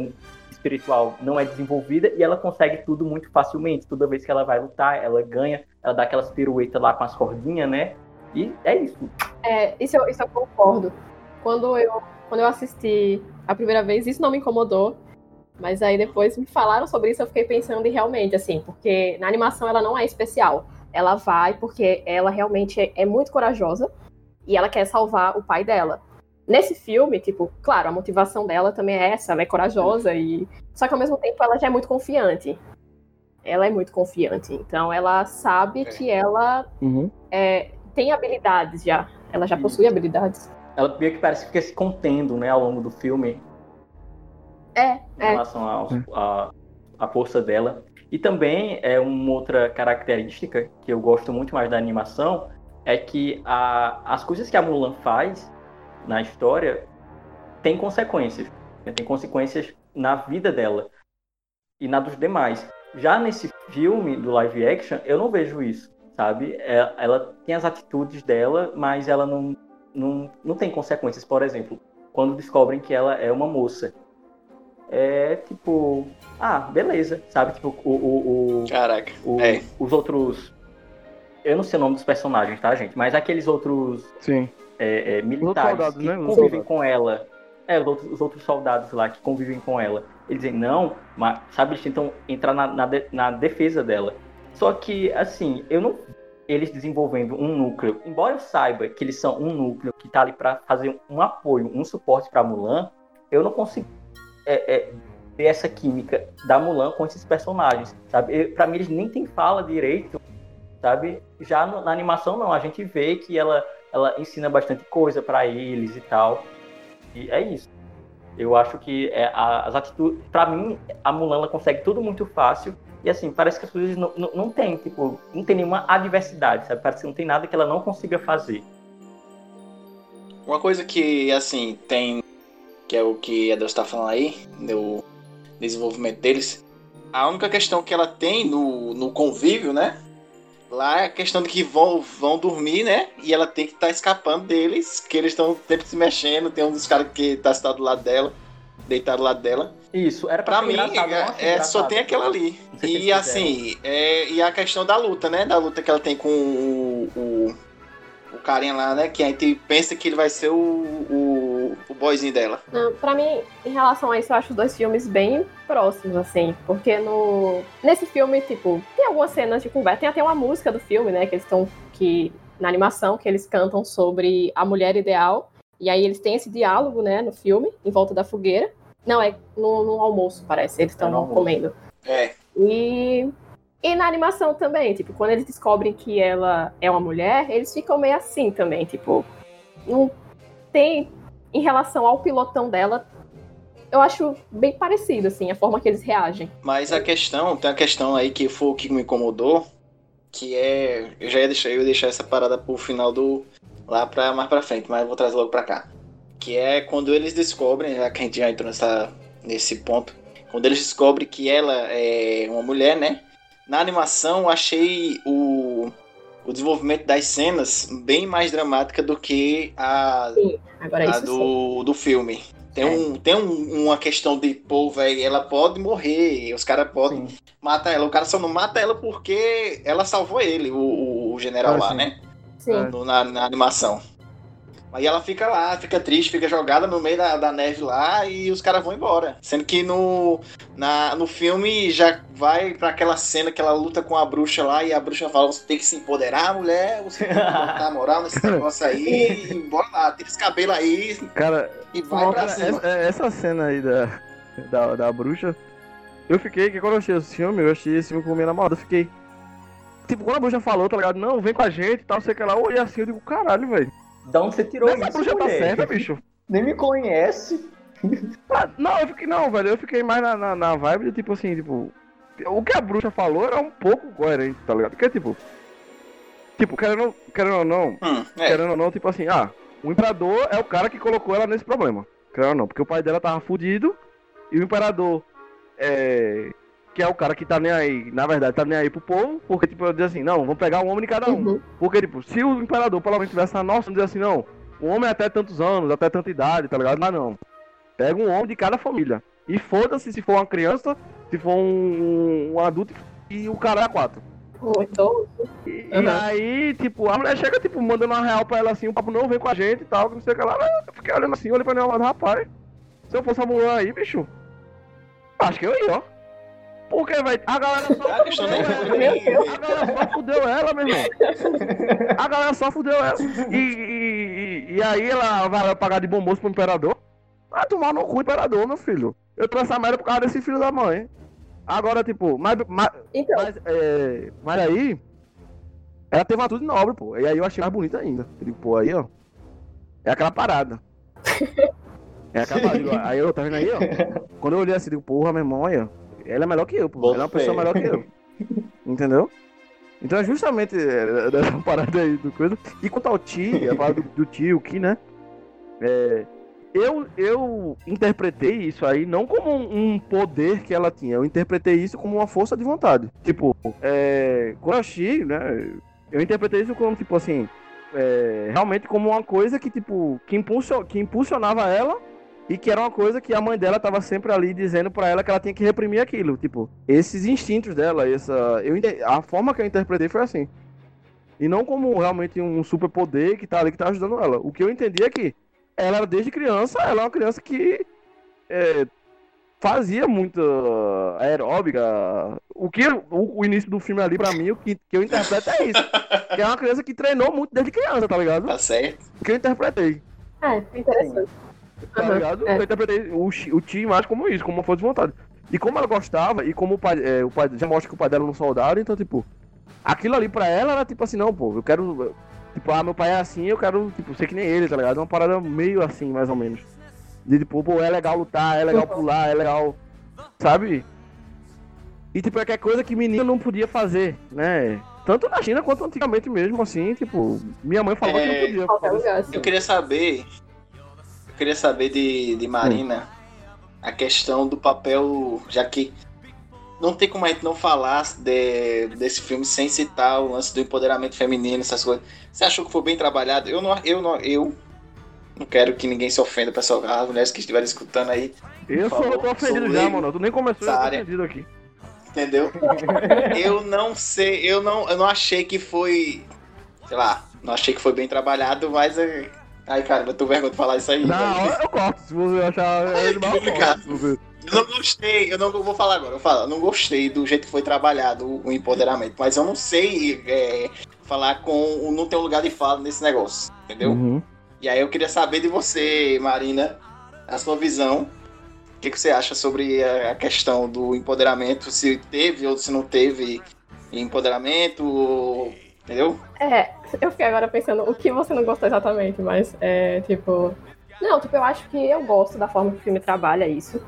C: espiritual não é desenvolvida e ela consegue tudo muito facilmente. Toda vez que ela vai lutar, ela ganha, ela dá aquelas piruetas lá com as cordinhas, né? E é isso.
D: É, isso, eu, isso eu concordo. Quando eu, quando eu assisti a primeira vez, isso não me incomodou. Mas aí depois me falaram sobre isso, eu fiquei pensando e realmente, assim, porque na animação ela não é especial. Ela vai porque ela realmente é, é muito corajosa e ela quer salvar o pai dela. Nesse filme, tipo, claro, a motivação dela também é essa, ela é corajosa e. Só que ao mesmo tempo ela já é muito confiante. Ela é muito confiante. Então ela sabe
B: É.
D: que ela
A: Uhum.
D: é, tem habilidades já. Ela já possui habilidades.
C: Ela meio que parece que fica se contendo, né, ao longo do filme,
D: É,
C: em
D: é.
C: relação ao- à à força dela. E também é uma outra característica que eu gosto muito mais da animação é que a- as coisas que a Mulan faz na história têm consequências. né? Tem consequências na vida dela e na dos demais. Já nesse filme do live action, eu não vejo isso, sabe? É- Ela tem as atitudes dela, mas ela não, não, não tem consequências. Por exemplo, quando descobrem que ela é uma moça. É tipo, ah, beleza, sabe? Tipo, o, o, o-
B: Caraca.
C: o-
B: É.
C: os outros. Eu não sei o nome dos personagens, tá, gente? Mas aqueles outros
A: Sim.
C: É, é, militares
A: soldados,
C: que
A: né?
C: Convivem com ela. É, os outros, os outros soldados lá que convivem com ela. Eles dizem, não, mas, sabe, eles tentam entrar na, na, de- na defesa dela. Só que, assim, eu não. Eles desenvolvendo um núcleo, embora eu saiba que eles são um núcleo que tá ali pra fazer um apoio, um suporte pra Mulan, eu não consigo é, é, ver essa química da Mulan com esses personagens, sabe? Pra mim, eles nem tem fala direito, sabe? Já no- na animação, não. A gente vê que ela, ela ensina bastante coisa pra eles e tal. E é isso. Eu acho que é, as atitudes. Pra mim, a Mulan ela consegue tudo muito fácil. E assim, parece que as coisas não, não, não tem, tipo, não tem nenhuma adversidade, sabe? Parece que não tem nada que ela não consiga fazer.
B: Uma coisa que, assim, tem. Que é o que a Deus tá falando aí, do desenvolvimento deles. A única questão que ela tem no, no convívio, né? Lá é a questão de que vão, vão dormir, né? E ela tem que estar escapando deles, que eles estão sempre se mexendo. Tem um dos caras que tá sentado do lado dela, deitado do lado dela.
C: Isso, era pra,
B: Pra mim,
C: achei
B: é, só tem aquela ali. E assim, é, e a questão da luta, né? Da luta que ela tem com o, o, o carinha lá, né? Que a gente pensa que ele vai ser o, o, o boyzinho dela.
D: Não, Pra mim, em relação a isso, eu acho os dois filmes bem próximos, assim. Porque no. Nesse filme, tipo, tem algumas cenas de conversa. Tem até uma música do filme, né? Que eles estão. que Na animação, que eles cantam sobre a mulher ideal. E aí eles têm esse diálogo, né, no filme, em volta da fogueira. Não, é no, no almoço, parece. Eles
C: É
D: estão
C: almoço.
D: comendo.
B: É.
D: E E na animação também, tipo, quando eles descobrem que ela é uma mulher, eles ficam meio assim também, tipo, não tem em relação ao pilotão dela, eu acho bem parecido assim, a forma que eles reagem.
B: Mas a questão, tem uma questão aí que foi o que me incomodou, que é, eu já ia deixar, eu ia deixar essa parada pro final do lá para mais para frente, mas eu vou trazer logo para cá. Que é quando eles descobrem, já que a gente já entrou nessa, nesse ponto, quando eles descobrem que ela é uma mulher, né? Na animação, achei o, o desenvolvimento das cenas bem mais dramática do que a,
D: Sim, agora
B: a
D: isso sim.
B: do, do filme. Tem, um, tem um- uma questão de, pô, velho, ela pode morrer, os caras podem
C: Sim.
B: matar ela. O cara só não mata ela porque ela salvou ele, o, o- o general
A: Ah,
B: lá,
A: sim.
B: né?
D: Sim.
B: No- na, na animação. Aí ela fica lá, fica triste, fica jogada no meio da, da neve lá e os caras vão embora. Sendo que no, na, no filme já vai pra aquela cena que ela luta com a bruxa lá e a bruxa fala: você tem que se empoderar, mulher, você tem que botar moral nesse negócio aí, e bora lá, tira esse cabelo aí
A: Cara,
B: e vai pra
A: cara,
B: cima.
A: essa, é, essa cena aí da, da, da bruxa, eu fiquei, que quando eu achei esse filme, eu achei esse filme com minha namorada, eu fiquei. Tipo, quando a bruxa falou, tá ligado? Não, vem com a gente e tal, sei que lá, eu olhei assim, eu digo, caralho, velho.
C: Da onde você tirou
A: Essa
C: isso,
A: bruxa tá certa, bicho.
C: Nem me conhece.
A: Ah, não, eu fiquei, não, velho, eu fiquei mais na, na, na vibe de tipo assim, tipo. O que a bruxa falou era um pouco coerente, tá ligado? Porque, tipo. Tipo, querendo, querendo ou não,
B: Hum, é.
A: querendo ou não, tipo assim, ah, o imperador é o cara que colocou ela nesse problema. Querendo ou não, porque o pai dela tava fudido e o imperador é. Que é o cara que tá nem aí, na verdade, tá nem aí pro povo, porque, tipo, eu dizer assim, não, vamos pegar um homem de cada um.
D: Uhum.
A: Porque, tipo, se o imperador pelo menos tivesse a nossa, dizer assim, não, o homem é até tantos anos, até tanta idade, tá ligado? Mas não. Pega um homem de cada família. E foda-se se for uma criança, se for um, um adulto e o cara é quatro.
D: Muito.
A: E, e
D: Uhum.
A: aí, tipo, a mulher chega, tipo, mandando uma real pra ela assim, o papo não vem com a gente e tal, que não sei o que lá. Eu fiquei olhando assim, olhei pra mano, rapaz, se eu fosse a mulher aí, bicho, acho que eu ia, ó. Porque, velho, a galera só
B: A
A: fudeu
B: nem
A: ela. A galera só fudeu ela, meu irmão. A galera só fudeu ela. E, e, e- e aí ela vai pagar de bom moço pro imperador? Vai tomar no cu, imperador, meu filho. Eu trouxe essa merda por causa desse filho da mãe. Agora, tipo, mas, mas,
D: Então,
A: mas, é, mas aí, ela teve uma atitude nobre, pô. E aí eu achei mais bonita ainda. Eu digo, pô, aí, ó. É aquela parada. É aquela parada. Aí eu, tá vendo aí, ó? Quando eu olhei assim, digo, porra, meu irmão, olha. Ela é melhor que eu, pô. Ela é uma pessoa melhor que eu. Entendeu? Então é justamente é, dessa parada aí do coisa. E quanto ao Ti, a parada do, do tio, que, né? É, eu, eu interpretei isso aí não como um, poder que ela tinha, eu interpretei isso como uma força de vontade. Tipo, é, achei, né? Eu interpretei isso como, tipo assim, é, realmente como uma coisa que, tipo, que, impulsio, que impulsionava ela e que era uma coisa que a mãe dela tava sempre ali dizendo pra ela que ela tinha que reprimir aquilo. Tipo, esses instintos dela, essa. Eu, a forma que eu interpretei foi assim. E não como realmente um superpoder que tá ali que tá ajudando ela. O que eu entendi é que ela era desde criança, ela é uma criança que é, fazia muita aeróbica. O que o, o início do filme ali, pra mim, o que, que eu interpreto é isso. Que é uma criança que treinou muito desde criança, tá ligado?
B: Tá certo.
A: O que eu interpretei.
D: é, é interessante.
A: Tá ligado?
D: é.
A: Eu interpretei o, o mais como isso, como uma força de vontade. E como ela gostava, e como o pai, é, o pai já mostra que o pai dela é um soldado, então, tipo, aquilo ali pra ela era tipo assim, não, pô, eu quero. Tipo, ah, meu pai é assim, eu quero, tipo, ser que nem ele, tá ligado? Uma parada meio assim, mais ou menos. De tipo, pô, é legal lutar, é legal pular, é legal. Sabe? E tipo, é que é coisa que menino não podia fazer, né? Tanto na China quanto antigamente mesmo, assim, tipo, minha mãe falou que
B: É,
A: não podia.
D: Qualquer
A: fazer
D: assim.
B: Eu queria saber. Eu queria saber de, de Marina a questão do papel, já que não tem como a gente não falar de- desse filme sem citar o lance do empoderamento feminino, essas coisas. Você achou que foi bem trabalhado? Eu não, eu não, eu não quero que ninguém se ofenda, pessoal. As mulheres que estiverem escutando aí,
A: Eu sou,
B: favor,
A: tô ofendido já, mano. Tu nem começou, eu
B: nessa
A: tô ofendido aqui.
B: entendeu? eu não sei, eu não, eu não achei que foi, sei lá, não achei que foi bem trabalhado, mas é... Ai, cara, eu tô vergonha de falar isso aí. Velho.
A: hora eu corto, se você achar
B: Obrigado.
A: corto. Você-
B: Eu não gostei, eu não eu vou falar agora, eu falo, eu não gostei do jeito que foi trabalhado o, empoderamento, mas eu não sei é, falar com. o- Não tem um lugar de fala nesse negócio, entendeu?
A: Uhum.
B: E aí eu queria saber de você, Marina, a sua visão. O que, que você acha sobre a questão do empoderamento, se teve ou se não teve empoderamento, entendeu?
D: É, eu fiquei agora pensando o que você não gostou exatamente, mas é tipo. Não, tipo, eu acho que eu gosto da forma que o filme trabalha isso.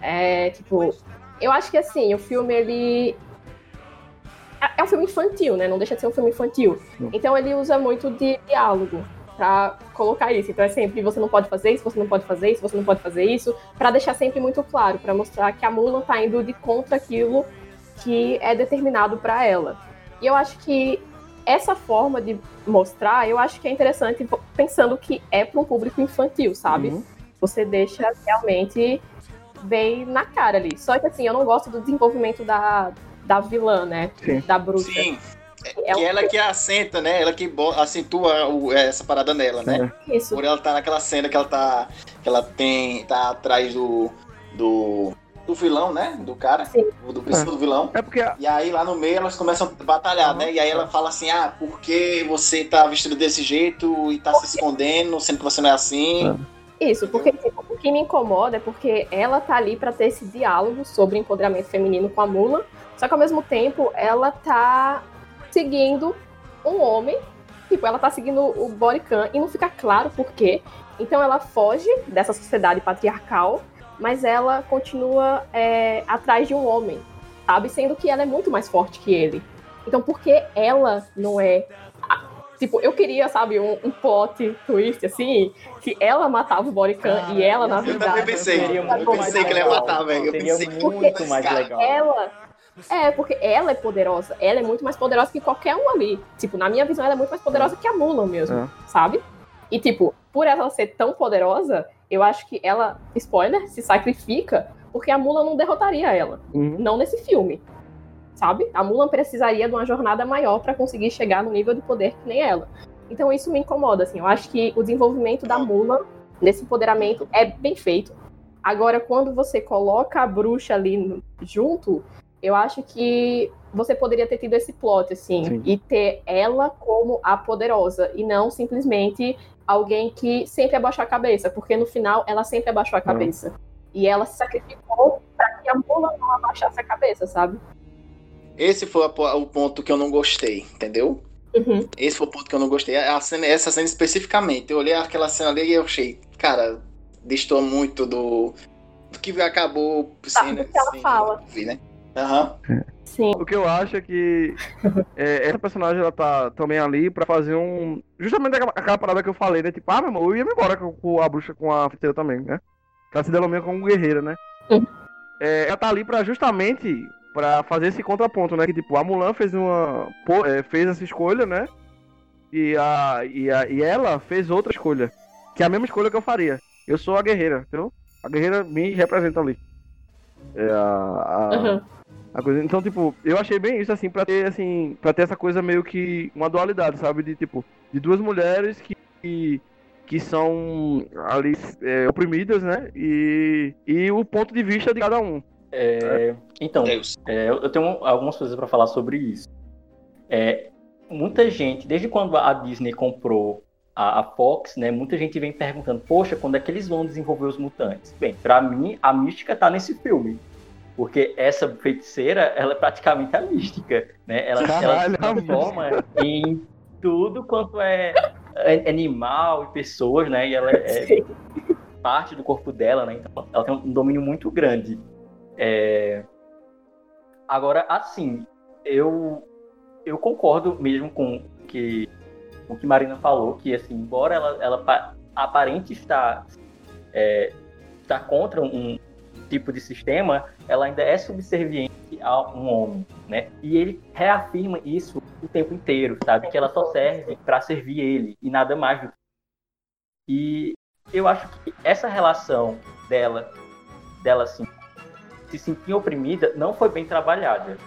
D: É, tipo, eu acho que assim, o filme ele. É- É um filme infantil, né? Não deixa de ser um filme infantil. Então ele usa muito de diálogo pra colocar isso. Então é sempre você não pode fazer isso, você não pode fazer isso, você não pode fazer isso, Pra deixar sempre muito claro, pra mostrar que a Mulan tá indo de contra aquilo que é determinado pra ela. E eu acho que essa forma de mostrar, eu acho que é interessante pensando que é para um público infantil, sabe?
A: Uhum.
D: Você deixa realmente bem na cara ali. Só que assim, eu não gosto do desenvolvimento da, da vilã, né?
A: Sim.
D: Da bruxa.
B: Sim.
D: É
B: que
D: um-
B: ela que assenta, né? Ela que acentua o- essa parada nela, né?
D: Isso.
B: Por ela tá naquela cena que ela tá. Que ela tem. tá atrás do. do. Do vilão, né? Do cara.
D: Sim.
B: Do do vilão.
A: É porque
B: E aí lá no meio elas começam a batalhar, né? E aí ela fala assim, ah, por que você tá vestido desse jeito e tá se escondendo, sendo que você não é assim?
D: Isso, porque tipo, o que me incomoda é porque ela tá ali pra ter esse diálogo sobre empoderamento feminino com a Mulan, só que ao mesmo tempo ela tá seguindo um homem, tipo, ela tá seguindo o Borican e não fica claro por quê. Então ela foge dessa sociedade patriarcal, mas ela continua é, atrás de um homem, sabe? Sendo que ela é muito mais forte que ele. Então por que ela não é. Tipo, eu queria, sabe, um, um plot twist, assim, que ela matava o Borican
C: Ah,
D: e ela, na
B: eu também
D: verdade.
B: pensei,
C: Seria
B: eu
C: muito
B: pensei
C: mais
B: que ele ia
C: legal.
B: matar, velho. Eu pensei que
C: muito mais legal.
D: ela. É, porque ela é poderosa. Ela é muito mais poderosa que qualquer um ali. Tipo, na minha visão, ela é muito mais poderosa que a Mulan mesmo,
A: É.
D: sabe? E, tipo, por ela ser tão poderosa, eu acho que ela, spoiler, se sacrifica porque a Mulan não derrotaria ela.
A: Uhum.
D: Não nesse filme. Sabe? A Mulan precisaria de uma jornada maior pra conseguir chegar no nível de poder que nem ela. Então isso me incomoda, assim. Eu acho que o desenvolvimento da Mulan nesse empoderamento é bem feito. Agora, quando você coloca a bruxa ali junto, eu acho que você poderia ter tido esse plot, assim,
A: Sim.
D: e ter ela como a poderosa, e não simplesmente alguém que sempre abaixou a cabeça, porque no final ela sempre abaixou a cabeça. E ela se sacrificou pra que a Mulan não abaixasse a cabeça, sabe?
B: Esse foi o ponto que eu não gostei, entendeu?
D: Uhum.
B: Esse foi o ponto que eu não gostei. A cena, essa cena especificamente. Eu olhei aquela cena ali e eu achei, cara, distou muito do, do que acabou sendo.
D: do que ela
B: sendo-
D: fala.
B: né? Aham.
D: Sim.
A: O que eu acho é que é, essa personagem ela tá também ali pra fazer um. Justamente aquela, aquela parada que eu falei, né? Tipo, ah, meu irmão, eu ia me embora com, com a bruxa, com a feiticeira também, né? Ela se denomina como guerreira, né?
D: Uhum.
A: É, ela tá ali pra justamente pra fazer esse contraponto, né? Que tipo, a Mulan fez uma. pô, é, fez essa escolha, né? E, a, e, a, e ela fez outra escolha. Que é a mesma escolha que eu faria. Eu sou a guerreira, entendeu? A guerreira me representa ali. É a, a-
D: Uhum.
A: A coisa. Então, tipo, eu achei bem isso, assim, pra ter, assim, pra ter essa coisa meio que uma dualidade, sabe? De, tipo, de duas mulheres que, que, são ali é, oprimidas, né? E, e o ponto de vista de cada um.
C: É, então,
B: Deus.
C: É, eu eu tenho algumas coisas para falar sobre isso. É, muita gente, desde quando a Disney comprou a, a Fox, né, muita gente vem perguntando, poxa, quando é que eles vão desenvolver os mutantes? Bem, para mim, a mística tá nesse filme. Porque essa feiticeira, ela é praticamente a mística, né? Ela, ela se transforma em tudo quanto é é animal e pessoas, né? E ela é,
D: Sim.
C: parte do corpo dela, né? Então ela tem um domínio muito grande. É, Agora, assim, eu eu concordo mesmo com que o que Marina falou, que assim, embora ela, ela pa- aparente estar é, estar contra um tipo de sistema, ela ainda é subserviente a um homem, né? E ele reafirma isso o tempo inteiro, sabe? Que ela só serve para servir ele e nada mais do que e eu acho que essa relação dela, dela assim, se sentir oprimida, não foi bem trabalhada.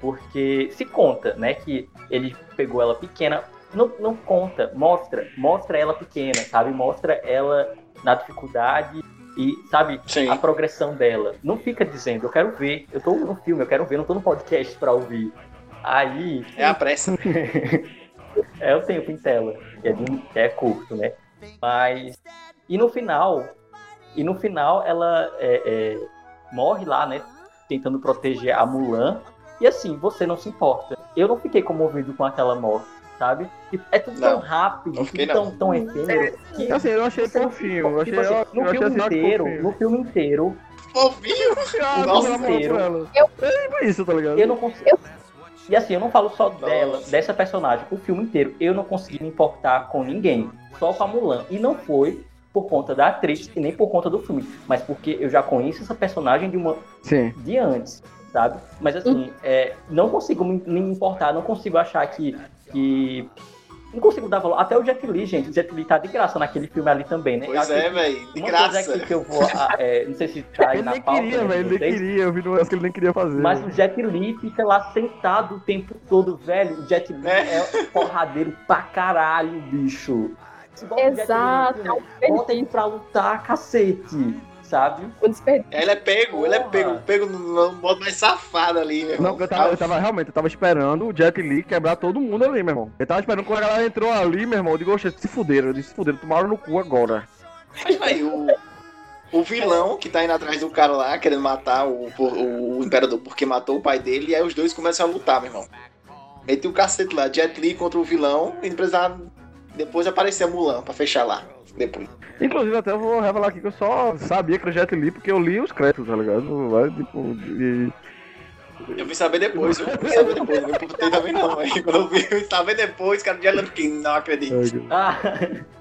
C: Porque se conta, né, que ele pegou ela pequena, não, não conta, mostra, mostra ela pequena, sabe? Mostra ela na dificuldade e, sabe,
B: Sim.
C: a progressão dela. Não fica dizendo, eu quero ver, eu tô no filme, eu quero ver, não tô no podcast pra ouvir. Aí,
B: É a pressa.
C: é o tempo em tela, é, de é curto, né? Mas. E no final. E no final ela é, é, morre lá, né? Tentando proteger a Mulan. E assim, você não se importa. Eu não fiquei comovido com aquela morte, sabe? Tipo, É tudo tão
B: Não,
C: rápido,
B: não fiquei,
C: tudo tão, tão efêmero. Que
A: Assim, eu achei
C: você não
A: fofinho. Eu achei,
C: tipo assim,
A: eu,
C: no
A: eu achei
C: filme
A: assim, eu achei
C: inteiro,
A: fofinho.
C: no filme inteiro,
B: Fofinho! Nossa,
A: pelo amor
C: inteiro.
D: Eu-
A: É tipo isso, tá ligado?
C: eu não consigo. E assim, eu não falo só dela,
B: Nossa.
C: dessa personagem. O filme inteiro, eu não consegui me importar com ninguém. Só com a Mulan. E não foi por conta da atriz e nem por conta do filme. Mas porque eu já conheço essa personagem de uma
A: Sim.
C: de antes, sabe? Mas assim, é, não consigo me, me importar, não consigo achar que, que. Não consigo dar valor. Até o Jet Li, gente. O Jet Li tá de graça naquele filme ali também, né?
B: Pois é,
C: que
B: velho. De
C: uma
B: graça.
C: coisa que eu vou. ah, é, não sei se tá aí
A: Ele
C: na
A: nem
C: pauta.
A: queria,
C: né,
A: velho. Ele nem queria. Eu vi no que ele nem queria fazer.
C: Mas o Jet Li fica lá sentado o tempo todo, velho. O Jet Li
B: É.
C: é, porradeiro pra caralho, bicho.
D: Exato, é um
C: Bota ele pra lutar, cacete. Sabe?
D: O desperdício.
B: Ele é pego, ele é pego, pego no, modo mais safado ali, meu irmão.
A: Não, eu tava, eu tava realmente, eu tava esperando o Jet Li quebrar todo mundo ali, meu irmão. Eu tava esperando quando a galera entrou ali, meu irmão. Eu digo, oxe, se fuderam, eu disse, se fuderam, tomaram no cu agora.
B: Mas, velho, o, o vilão que tá indo atrás do cara lá, querendo matar o, o, o imperador porque matou o pai dele, e aí os dois começam a lutar, meu irmão. Meti o cacete lá, Jet Li contra o vilão, e precisava depois aparecer a Mulan pra fechar lá. Depois.
A: Inclusive, até eu vou revelar aqui que eu só sabia que era o Jet Li porque eu li os créditos, tá ligado? Vai, tipo, e...
B: Eu vim saber depois, eu vim saber depois, não me importei também não. Aí quando eu vi, eu vim saber depois, cara, já que não acredito.
C: Ah,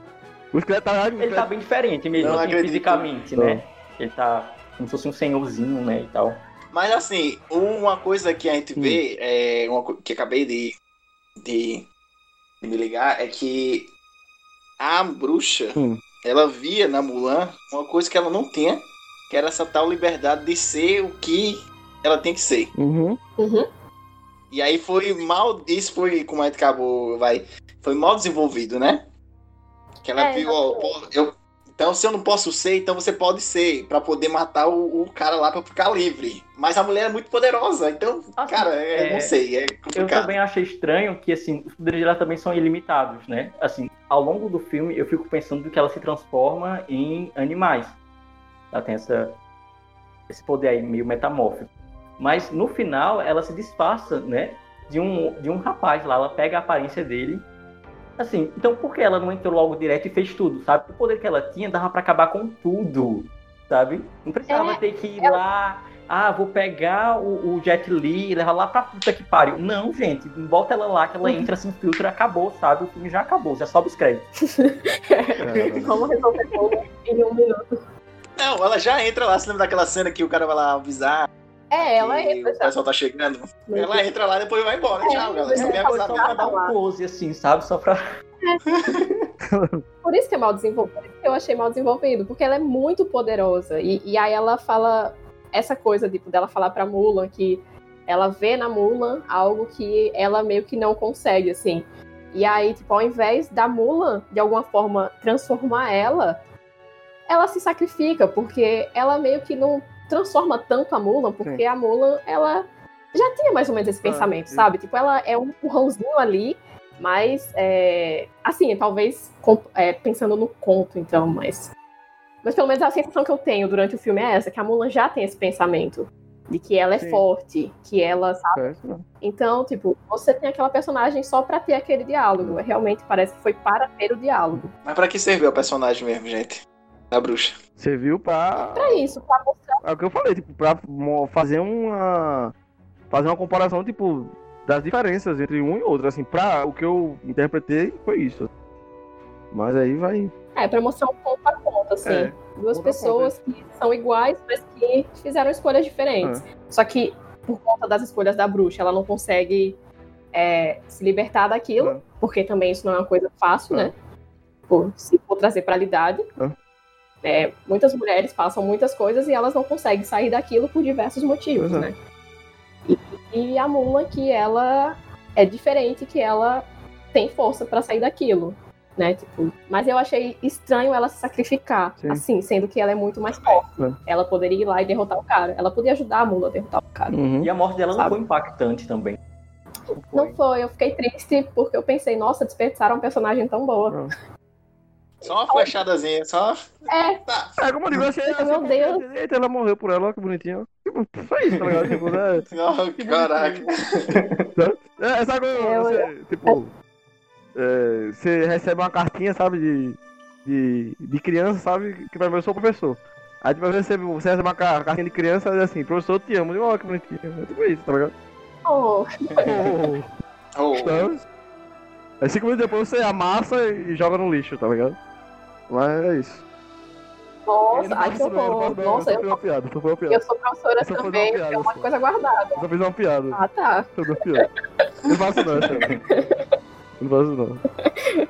A: Os créditos tá
C: ele tá bem diferente mesmo,
B: Não
C: assim, fisicamente, né? Ele tá como se fosse um senhorzinho, né? E tal.
B: Mas assim, uma coisa que a gente vê, é, uma que acabei de, de, de me ligar, é que a bruxa,
A: Hum.
B: ela via na Mulan uma coisa que ela não tinha, que era essa tal liberdade de ser o que ela tem que ser.
A: Uhum.
D: Uhum.
B: E aí foi mal, isso foi como a gente acabou, vai, foi mal desenvolvido, né? Que ela
D: É,
B: viu, ó, pô, eu, então se eu não posso ser, então você pode ser, pra poder matar o, o cara lá pra ficar livre. Mas a mulher é muito poderosa, então,
C: Assim,
B: cara, é,
C: é,
B: não sei, é
C: Eu
B: complicado.
C: também achei estranho que, assim, os poderes dela também são ilimitados, né? Assim, ao longo do filme, eu fico pensando que ela se transforma em animais. Ela tem essa, esse poder aí meio metamórfico. Mas, no final, ela se disfarça, né? De um, de um rapaz lá. Ela pega a aparência dele. Assim, então por que ela não entrou logo direto e fez tudo, sabe? O poder que ela tinha dava pra acabar com tudo, sabe? Não precisava
D: É,
C: ter que ir lá ah, vou pegar o, o Jet Li e levar lá pra puta que pariu. Não, gente, bota ela lá, que ela entra, se infiltra, acabou, sabe? O filme já acabou, já sobe os créditos.
D: Como resolver tudo em um minuto.
B: Não, ela já entra lá, você lembra daquela cena que o cara vai lá avisar
D: É, ela entra
B: o pessoal tá chegando? Ela entra lá e depois vai embora.
D: É,
B: Tchau, galera. Só me
D: é,
C: Foi
B: avisar
C: só pra dar um close, assim, sabe? Só pra.
D: Por isso que é mal desenvolvido. Por isso que eu achei mal desenvolvido. Porque ela é muito poderosa. E, e aí ela fala essa coisa, tipo, dela falar pra Mulan que ela vê na Mulan algo que ela meio que não consegue, assim. E aí, tipo, ao invés da Mulan, de alguma forma, transformar ela, ela se sacrifica, porque ela meio que não transforma tanto a Mulan, porque a Mulan, ela já tinha mais ou menos esse
A: Ah,
D: pensamento,
A: sim.
D: sabe? Tipo, ela é um empurrãozinho ali, mas, é, assim, talvez com- é, pensando no conto, então, mas. Mas pelo menos a sensação que eu tenho durante o filme é essa, que a Mulan já tem esse pensamento. De que ela é
A: Sim.
D: forte, que ela sabe. Então, tipo, você tem aquela personagem só pra ter aquele diálogo. Realmente parece que foi para ter o diálogo.
B: Mas pra que serviu a personagem mesmo, gente? Da bruxa.
A: Serviu pra.
D: Pra isso, pra mostrar.
A: É o que eu falei, tipo, pra fazer uma. Fazer uma comparação, tipo, das diferenças entre um e outro. Assim, pra o que eu interpretei foi isso. Mas aí vai.
D: É, pra mostrar um ponto a ponto, assim.
A: É,
D: Duas pessoas que são iguais, mas que fizeram escolhas diferentes.
A: É.
D: Só que, por conta das escolhas da bruxa, ela não consegue é, se libertar daquilo,
A: É.
D: porque também isso não é uma coisa fácil,
A: É.
D: né? Por, se for trazer pra realidade. É, muitas mulheres passam muitas coisas e elas não conseguem sair daquilo por diversos motivos,
A: é.
D: né? E, e a Mulan, que ela é diferente, que ela tem força pra sair daquilo, né? Tipo, mas eu achei estranho ela se sacrificar,
A: Sim.
D: assim, sendo que ela é muito mais forte.
A: É.
D: Ela poderia ir lá e derrotar o cara. Ela podia ajudar a Mulan a derrotar o cara.
A: Uhum.
C: E a morte dela não
D: Sabe?
C: foi impactante também. Não
D: Não
C: foi.
D: foi, eu fiquei triste porque eu pensei, nossa, desperdiçaram uma personagem tão boa.
B: Só uma flechadazinha, só.
D: É,
B: Tá.
A: É, como eu digo, eu achei.
D: Meu Deus.
A: Eita, ela morreu por ela, ó, que bonitinho. Que Só isso, tá ligado? Tipo, né?
B: Oh, caraca.
A: É, essa coisa,
D: É,
A: você, tipo, é, você recebe uma cartinha, sabe, de, de, de criança, sabe, que pra mim eu sou professor. Aí tipo, você recebe, você recebe uma ca- cartinha de criança e diz assim, professor, eu te amo. Digo, ó, que bonitinho. É tipo isso, tá ligado?
D: Oh,
B: Oh,
A: Então, aí cinco minutos depois você amassa e joga no lixo, tá ligado? Mas é isso.
D: nossa, ai
A: faço
D: que
A: isso eu
D: horror. Nossa,
A: eu
D: eu,
A: uma piada, só foi uma piada.
D: eu sou professora
A: Eu só fiz uma
D: também,
A: piada,
D: é uma
A: só.
D: coisa guardada.
A: Eu só fiz uma piada.
D: Ah, tá.
A: Só fiz uma piada. Eu não faço não, não. Eu faço não.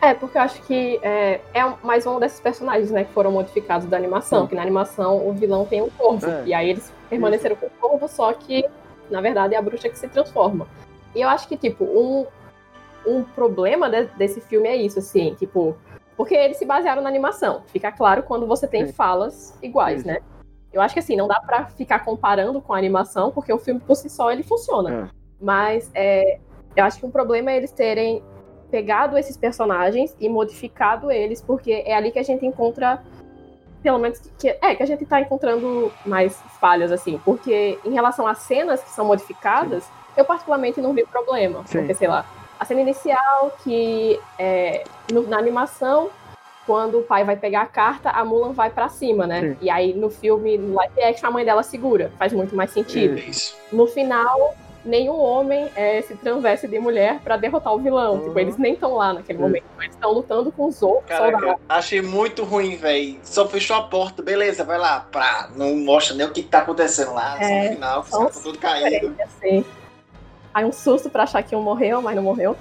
D: É, porque eu acho que é, é um- mais um desses personagens, né, que foram modificados da animação. Que na animação o vilão tem um corvo.
A: É.
D: E aí eles permaneceram com o corvo, só que, na verdade, é a bruxa que se transforma. E eu acho que, tipo, um, um problema de- desse filme é isso, assim, tipo. Porque eles se basearam na animação. Fica claro quando você tem
A: Sim.
D: falas iguais, né? Eu acho que assim, não dá pra ficar comparando com a animação, porque o filme por si só ele funciona.
A: É.
D: Mas é, eu acho que um problema é eles terem pegado esses personagens e modificado eles, porque é ali que a gente encontra, pelo menos, que, que- é, que a gente tá encontrando mais falhas, assim. Porque em relação às cenas que são modificadas, eu particularmente não vi problema.
A: Sim.
D: Porque, sei lá, a cena inicial, que é, no- na animação, quando o pai vai pegar a carta, a Mulan vai pra cima, né?
A: Sim.
D: E aí no filme, no live action, a mãe dela segura. Faz muito mais sentido.
B: isso.
D: No final, nenhum homem é, se transveste de mulher pra derrotar o vilão.
A: Uhum.
D: Tipo, eles nem estão lá naquele
A: Sim.
D: momento. Eles estão lutando com os outros
B: Caraca,
D: soldados.
B: achei muito ruim, velho. Só fechou a porta, beleza, vai lá. Pra, não mostra nem o que tá acontecendo lá.
D: É,
B: no final, caras estão tudo caído.
D: Diferente, assim. Aí um susto pra achar que um morreu, mas não morreu.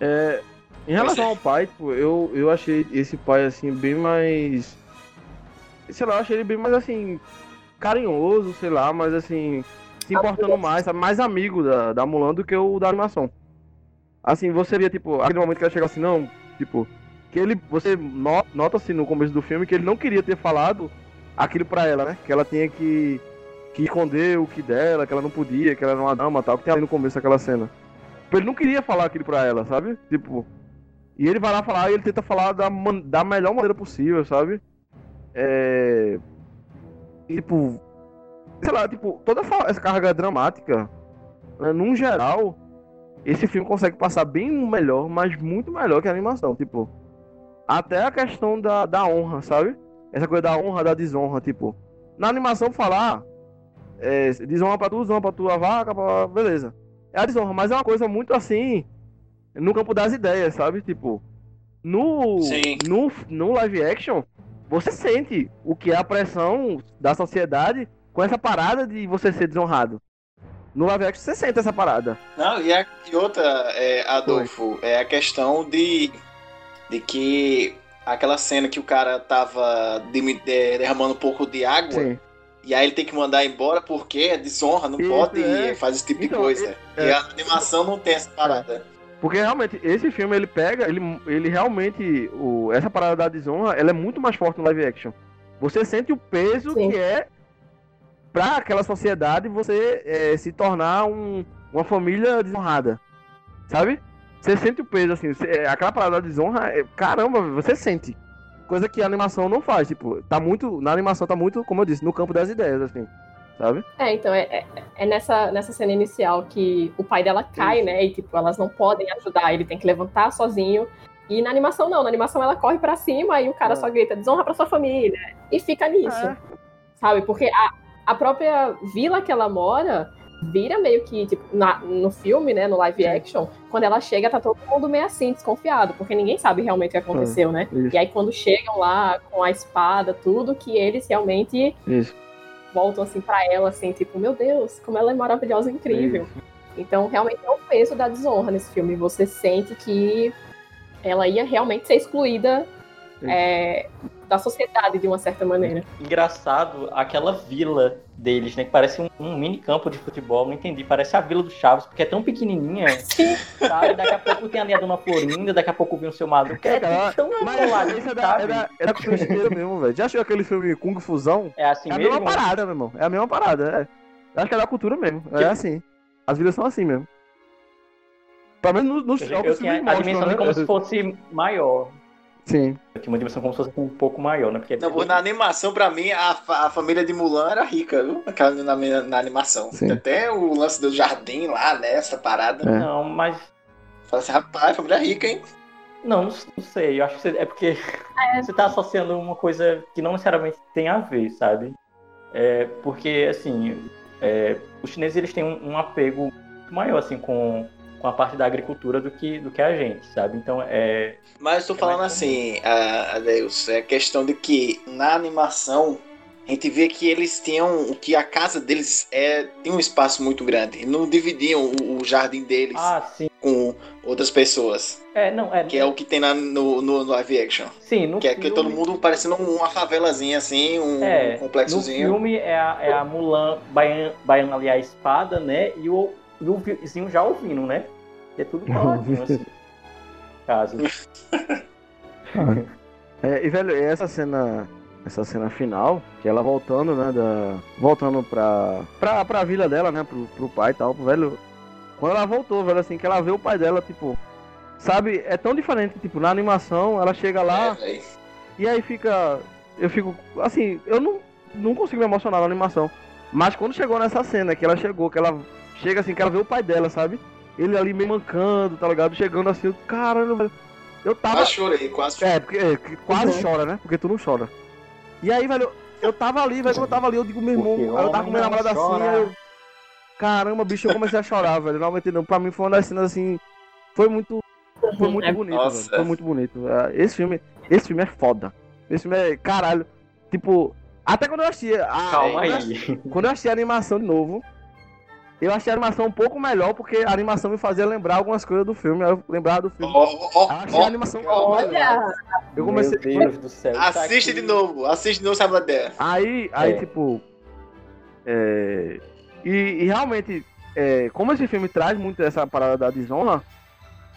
A: É, em relação ao pai, tipo, eu, eu achei esse pai, assim, bem mais. Sei lá, eu achei ele bem mais, assim, carinhoso, sei lá, mas, assim, se importando mais, sabe, mais amigo da, da Mulan do que o da animação. Assim, você via, tipo, aquele momento que ela chega assim, não, tipo, que ele, você no- nota, assim, no começo do filme que ele não queria ter falado aquilo pra ela, né? Que ela tinha que, que esconder o que dela, que ela não podia, que ela era uma dama tal, que tem ali no começo daquela cena. Tipo, ele não queria falar aquilo pra ela, sabe? Tipo. E ele vai lá falar e ele tenta falar da, man- da melhor maneira possível, sabe? É. Tipo. Sei lá, tipo, toda essa carga dramática, né, num geral, esse filme consegue passar bem melhor, mas muito melhor que a animação. Tipo. Até a questão da, da honra, sabe? Essa coisa da honra, da desonra, tipo. Na animação falar. É, desonra pra tu, desonra pra tua vaca, pra... beleza é a desonra, mas é uma coisa muito assim no campo das ideias, sabe? Tipo, no,
B: Sim.
A: no, no live action, você sente o que é a pressão da sociedade com essa parada de você ser desonrado. No live action você sente essa parada.
B: Não, e, a, e outra, é, Adolfo, é a questão de, de que aquela cena que o cara tava demi- de- derramando um pouco de água,
A: Sim.
B: E aí ele tem que mandar embora porque é desonra, não
A: Isso,
B: pode
A: é.
B: fazer esse tipo
A: Então,
B: de coisa.
A: é-
B: E a animação não tem essa parada.
A: Porque realmente, esse filme ele pega, ele, ele realmente, o, essa parada da desonra, ela é muito mais forte no live action. Você sente o peso
D: Sim.
A: que é pra aquela sociedade você é, se tornar um, uma família desonrada. Sabe? Você sente o peso, assim, você- aquela parada da desonra, é- caramba, você sente. Coisa que a animação não faz, tipo, tá muito, na animação tá muito, como eu disse, no campo das ideias, assim, sabe?
D: É, então, é, é, é nessa, nessa cena inicial que o pai dela cai,
A: Isso.
D: né? E, tipo, elas não podem ajudar, ele tem que levantar sozinho. E na animação, não. Na animação, ela corre pra cima e o cara
A: É.
D: só grita, desonra pra sua família. E fica nisso,
A: É.
D: sabe? Porque a, a própria vila que ela mora vira meio que, tipo, na- no filme, né? No live action, quando ela chega, tá todo mundo meio assim, desconfiado. Porque ninguém sabe realmente o que aconteceu, né?
A: Isso,
D: E aí, quando chegam lá com a espada, tudo, que eles realmente
A: isso.
D: voltam assim pra ela, assim, tipo, meu Deus, como ela é maravilhosa e incrível. Então, realmente é o peso da desonra nesse filme. Você sente que ela ia realmente ser excluída é, da sociedade de uma certa maneira.
C: Engraçado aquela vila deles, né? Que parece um, um mini campo de futebol, não entendi. Parece a vila do Chaves, porque é tão pequenininha, sabe? Daqui a pouco tem ali a Dona Florinda, daqui a pouco vem o seu Madruga. É,
A: cara,
C: tão
A: Mas
C: coladinho,
A: isso é da, é da, é da mesmo, velho. Já assistiu aquele filme Kung Fusão?
C: É assim
A: É a
C: mesmo?
A: mesma parada, meu irmão. É a mesma parada. É. Acho que é da cultura mesmo. É
C: Que-
A: assim. As vilas são assim mesmo. Pelo menos nos, jogos
C: eu
A: que
C: a dimensão
A: né?
C: como se fosse maior.
A: Sim.
C: Tinha uma dimensão como se fosse um pouco maior, né? Porque
B: Não, pô, na animação, pra mim, a, fa- a família de Mulan era rica, viu? Aquela na, na animação.
A: Sim.
B: Até o lance do jardim lá, né? Essa parada.
A: É.
C: Não, mas.
B: Fala assim, rapaz, família rica, hein?
C: Não, não, não sei. Eu acho que você- é porque você tá associando uma coisa que não necessariamente tem a ver, sabe? É, porque, assim, é, os chineses eles têm um, um apego muito maior, assim, com, com a parte da agricultura do que, do que a gente, sabe? Então, é.
B: Mas eu tô
C: É
B: falando assim, a- Adeus, é questão de que na animação a gente vê que eles tinham, que a casa deles é, tem um espaço muito grande. Não dividiam o, o jardim deles
C: Ah,
B: com outras pessoas.
C: É, não, é.
B: Que é o que tem na- no, no live action.
C: Sim, no
B: Que é que
C: filme,
B: todo mundo parecendo uma favelazinha assim, um
C: É, No
B: complexozinho.
C: filme é a, é a Mulan baian- baiando ali a espada, né? E o, e o vizinho já ouvindo, né? É tudo coladinho, assim. Caso.
A: É, e, velho, essa cena. Essa cena final, que ela voltando, né? Da, voltando pra, pra, pra vila dela, né? Pro, pro pai e tal, velho. Quando ela voltou, velho, assim, que ela vê o pai dela, tipo. Sabe, é tão diferente, tipo, na animação, ela chega lá,
B: É.
A: E aí fica. Eu fico. Assim, eu não, não consigo me emocionar na animação. Mas quando chegou nessa cena, que ela chegou, que ela chega assim, que ela vê o pai dela, sabe? Ele ali meio mancando, tá ligado? Chegando assim, caralho, velho. Eu tava.
B: Quase chorei, quase chorei.
A: É, porque é, quase
D: Uhum.
A: chora, né? Porque tu não chora. E aí, velho, eu tava ali, velho, quando eu tava ali, eu digo, meu irmão,
C: Porque
A: eu tava com minha namorada assim, eu. Caramba, bicho, eu comecei a chorar, velho. Não aguentei não. Pra mim foi uma das cenas assim. Foi muito. Foi muito
D: É-
A: bonito,
B: Nossa.
A: velho. Foi muito bonito. Ah, Esse filme. Esse filme é foda. Esse filme é. Caralho. Tipo. Até quando eu achei. a-
C: Calma aí.
A: Quando eu achei a animação de novo. Eu achei a animação um pouco melhor, porque a animação me fazia lembrar algumas coisas do filme. Eu lembrava do filme.
B: Ó, ó,
A: Achei a
B: ó.
A: animação um pouco melhor.
D: Olha,
A: Eu comecei.
C: Meu Deus do céu. isso
B: Assiste
C: aqui-
B: de novo, assiste de novo, sabe da ideia.
A: Aí, aí
C: É.
A: tipo. é, E, e realmente, é, como esse filme traz muito essa parada da desonra,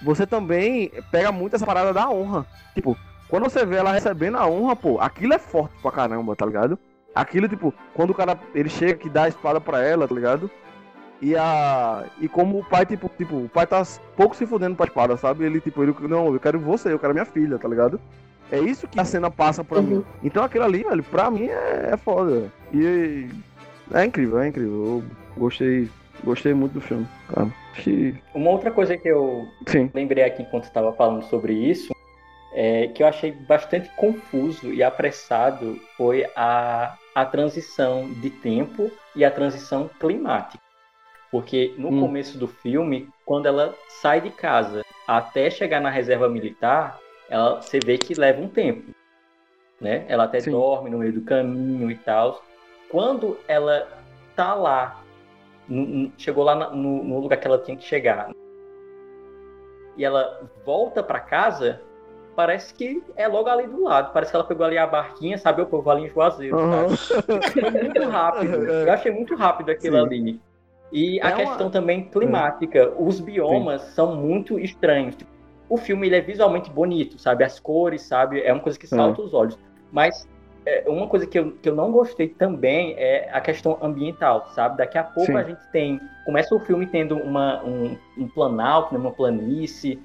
A: você também pega muito essa parada da honra. Tipo, quando você vê ela recebendo a honra, pô, aquilo é forte pra caramba, tá ligado? Aquilo, tipo, quando o cara ele chega que dá a espada pra ela, tá ligado? E a. E como o pai, tipo, tipo, o pai tá pouco se fudendo pra espada, sabe? Ele, tipo, ele, não, eu quero você, eu quero minha filha, tá ligado? É isso que a cena passa pra mim.
D: Uhum.
A: Então aquilo ali, velho, pra mim é, é foda. E é incrível, é incrível. Eu gostei, gostei muito do filme, cara. Que.
C: Uma outra coisa que eu
A: Sim.
C: lembrei aqui enquanto estava falando sobre isso, é, que eu achei bastante confuso e apressado foi a, a transição de tempo e a transição climática. Porque no
A: Hum.
C: começo do filme, quando ela sai de casa até chegar na reserva militar, ela, você vê que leva um tempo. Né? Ela até
A: Sim.
C: dorme no meio do caminho e tal. Quando ela tá lá, chegou lá no, no lugar que ela tinha que chegar, e ela volta pra casa, parece que é logo ali do lado. Parece que ela pegou ali a barquinha, sabe? O povo ali em Juazeiro? Foi muito rápido. Eu achei muito rápido aquilo
A: Sim.
C: ali. E a
A: É uma-
C: questão também climática. Os biomas são muito estranhos. O filme ele é visualmente bonito, sabe? As cores, sabe? É uma coisa que salta os olhos. Mas é, uma coisa que eu, que eu não gostei também é a questão ambiental, sabe? Daqui a pouco
A: Sim.
C: a gente tem. Começa o filme tendo uma, um, um planalto, né? uma planície.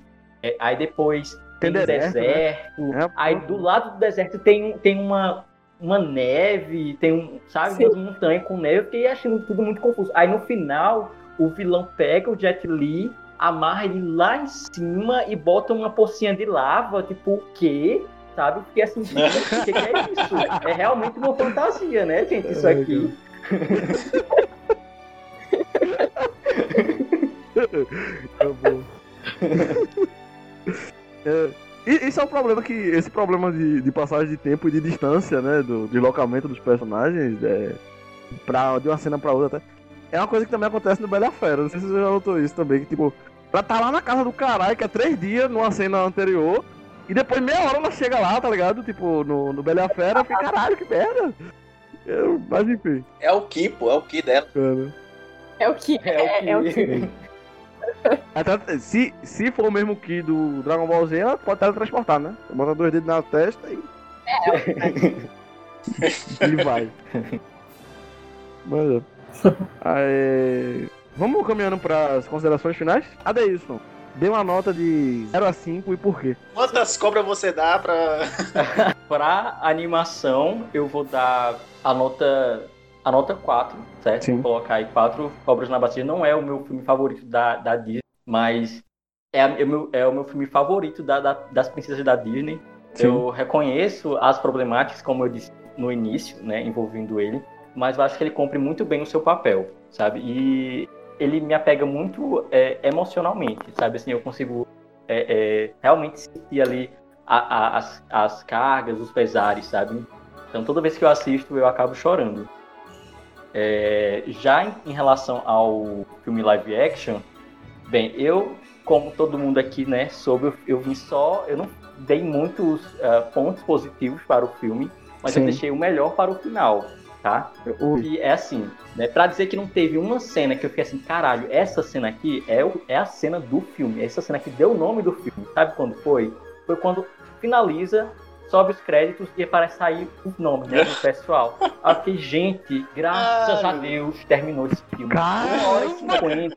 C: é, aí depois
A: Tem
C: tem,
A: deserto, né?
C: deserto.
A: É,
C: Aí do lado do deserto tem, tem uma, uma neve, tem um, sabe,
D: Sim.
C: umas montanhas com neve, eu fiquei achando tudo muito confuso. Aí no final, o vilão pega o Jet Li, amarra ele lá em cima e bota uma pocinha de lava, tipo, o quê? Sabe? Fiquei assim, o que, que é isso? É realmente uma fantasia, né, gente? Isso
A: Ai,
C: aqui.
A: Tá bom. É, isso é um problema que. Esse problema de, de passagem de tempo e de distância, né? Do deslocamento dos personagens, é, pra, de uma cena pra outra até. É uma coisa que também acontece no Bela Fera. Não sei se você já notou isso também. Que, tipo, ela tá lá na casa do caralho, que é três dias numa cena anterior. E depois meia hora ela chega lá, tá ligado? Tipo, no, no Bela Fera, eu fiquei, caralho, que merda. Eu, mas enfim,
B: É o Ki, pô, é o Ki dela.
A: cara.
D: é o que é, é o que.
A: Se, se for o mesmo que do Dragon Ball Z, ela pode teletransportar, né? Bota dois dedos na testa e. e vai. Mas é. Aí, vamos caminhando para as considerações finais? Adeilson, Dê uma nota de 0 a 5 e por quê?
B: Quantas cobras você dá pra.
C: Pra animação, eu vou dar a nota a nota 4, certo?
A: Sim.
C: Vou colocar aí 4 Cobras na Bacia. Não é o meu filme favorito da, da Disney, mas é, é o meu, é o meu filme favorito da- da- das princesas da Disney.
A: Sim.
C: Eu reconheço as problemáticas, como eu disse no início, né, envolvendo ele, mas eu acho que ele cumpre muito bem o seu papel, sabe? E ele me apega muito é, emocionalmente, sabe? Assim, eu consigo é, é, realmente sentir ali a- a- as, as cargas, os pesares, sabe? Então toda vez que eu assisto, eu acabo chorando. É, já em, em relação ao filme live action, bem, eu, como todo mundo aqui, né, soube, eu, eu vim só, eu não dei muitos ah, pontos positivos para o filme, mas
A: Sim.
C: eu deixei o melhor para o final, tá? E é assim, né? Pra dizer que não teve uma cena que eu fiquei assim, caralho, essa cena aqui é, o- é a cena do filme, essa cena que deu o nome do filme. Sabe quando foi? Foi quando finaliza, sobe os créditos e aparece aí os nomes né, do pessoal. Aí eu fiquei, gente, graças a
B: Caralho.
C: Deus, terminou esse filme.
A: Caramba!
C: Uma hora e cinquenta.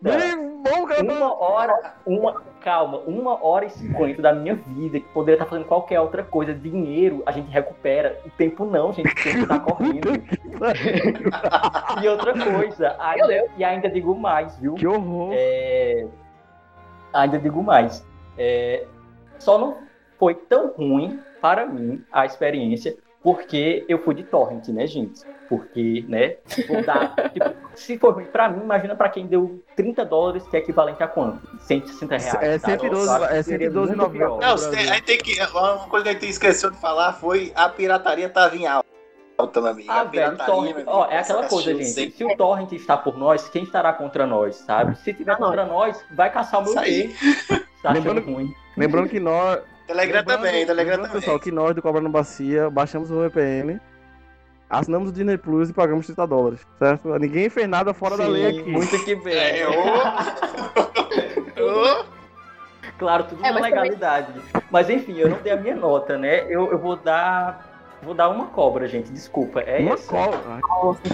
C: Uma hora, uma, calma, uma hora e cinquenta da minha vida, que poderia estar fazendo qualquer outra coisa, dinheiro, a gente recupera. O tempo não, gente, o tempo tá correndo. E outra coisa, ainda, e ainda digo mais, viu?
A: Que horror.
C: É, ainda digo mais. É, só não foi tão ruim para mim a experiência, porque eu fui de torrent, né, gente? Porque, né, vou dar, tipo, se for ruim pra mim, imagina pra quem deu 30 dólares, que é equivalente a quanto? 160 reais.
A: É? 112,
C: que
A: é
C: seria
A: 112,90.
C: muito pior.
B: Não,
A: no
B: você-
A: Brasil.
B: aí tem que. Uma coisa que a gente esqueceu de falar foi a pirataria tava em alta, meu amigo.
C: Ah,
B: a
C: velho,
B: pirataria,
C: torrent, ó, é aquela coisa,
B: cachorro
C: gente.
B: sempre-
C: Se o torrent está por nós, quem estará contra nós, sabe? Se tiver
D: Ah, nós.
C: contra nós, vai caçar o meu
B: Isso aí.
C: Tá achando
A: Lembrando-
C: ruim.
A: Lembrando que nós.
B: Telegram
A: lembrando-
B: também, Telegram
A: lembrando,
B: também.
A: pessoal, que nós do Cobra no Bacia baixamos o VPN, assinamos o Disney Plus e pagamos 30 dólares, certo? Ninguém fez nada fora da lei
C: Sim,
A: aqui.
C: Muito que bem.
B: É, ô. Ô.
C: Claro, tudo
D: É,
C: na
D: mas também-
C: legalidade. Mas enfim, eu não dei a minha nota, né? Eu, eu vou dar. Vou dar uma cobra, gente. Desculpa. É
A: Uma
C: essa.
A: cobra.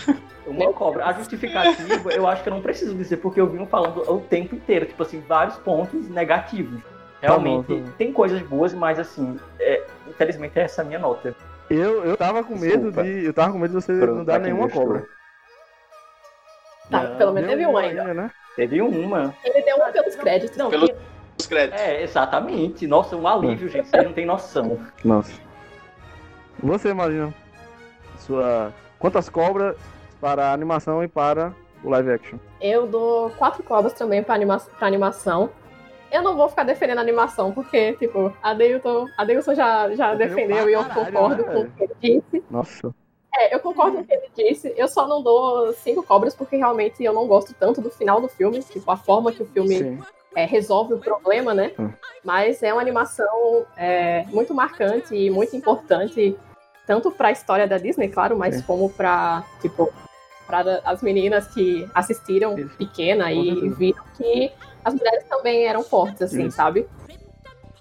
C: Uma cobra. A justificativa, eu acho que eu não preciso dizer, porque eu vim falando o tempo inteiro, tipo assim, vários pontos negativos. Realmente,
A: Tá bom, tá bom.
C: tem coisas boas, mas assim, é, infelizmente essa é a minha nota.
A: Eu, eu tava com medo
C: Desculpa.
A: de. Eu tava com medo de você não
C: Pronto,
A: dar
C: pra quem
A: nenhuma cobra.
D: Tá,
C: Não,
D: pelo menos teve um
A: uma
D: ainda.
A: né?
C: Teve uma.
D: Ele deu um pelos créditos.
C: Não,
B: Pelo-
C: que-
B: Os créditos.
C: é, exatamente. Nossa, um alívio, gente. Vocês não tem noção.
A: Nossa. Você, Marina. Sua. Quantas cobras para a animação e para o live action?
D: Eu dou quatro cobras também pra, anima pra animação. Eu não vou ficar defendendo a animação, porque, tipo, a Deilton, a Deilton já, já
A: Defendeu
D: e eu concordo
A: né,
D: com o que ele disse.
A: Nossa.
D: É, eu concordo com o que ele disse. Eu só não dou cinco cobras porque realmente eu não gosto tanto do final do filme, tipo, a forma que o filme é, resolve o problema, né?
A: Hum.
D: Mas é uma animação é, muito marcante e muito importante, tanto para a história da Disney, claro, mas
A: Sim.
D: como para tipo para as meninas que assistiram
A: Isso.
D: pequena e viram que as mulheres também eram fortes, assim,
A: Isso.
D: sabe?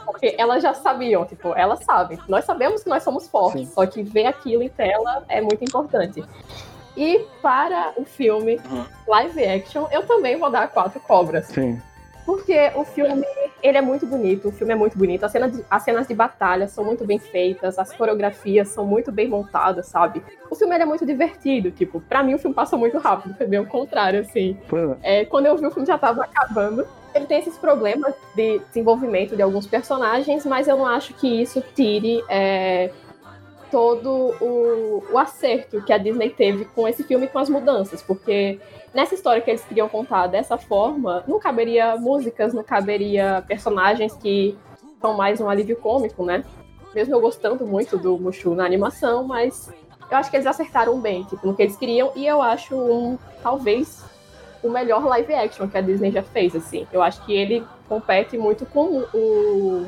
D: Porque elas já sabiam, tipo, elas sabem. Nós sabemos que nós somos fortes,
A: Sim.
D: só que ver aquilo em tela é muito importante. E para o filme live action, eu também vou dar quatro cobras.
A: Sim.
D: Porque o filme, ele é muito bonito, o filme é muito bonito, as cenas de, as cenas de batalha são muito bem feitas, as coreografias são muito bem montadas, sabe? O filme é muito divertido, tipo, pra mim o filme passa muito rápido, foi bem o contrário, assim.
A: Pois é.
D: É, quando eu vi o filme já tava acabando. Ele tem esses problemas de desenvolvimento de alguns personagens, mas eu não acho que isso tire é, todo o, o acerto que a Disney teve com esse filme e com as mudanças, porque nessa história que eles queriam contar dessa forma, não caberia músicas, não caberia personagens que são mais um alívio cômico, né? Mesmo eu gostando muito do Mushu na animação, mas eu acho que eles acertaram bem, tipo, no que eles queriam, e eu acho um, talvez, o melhor live action que a Disney já fez, assim. Eu acho que ele compete muito com o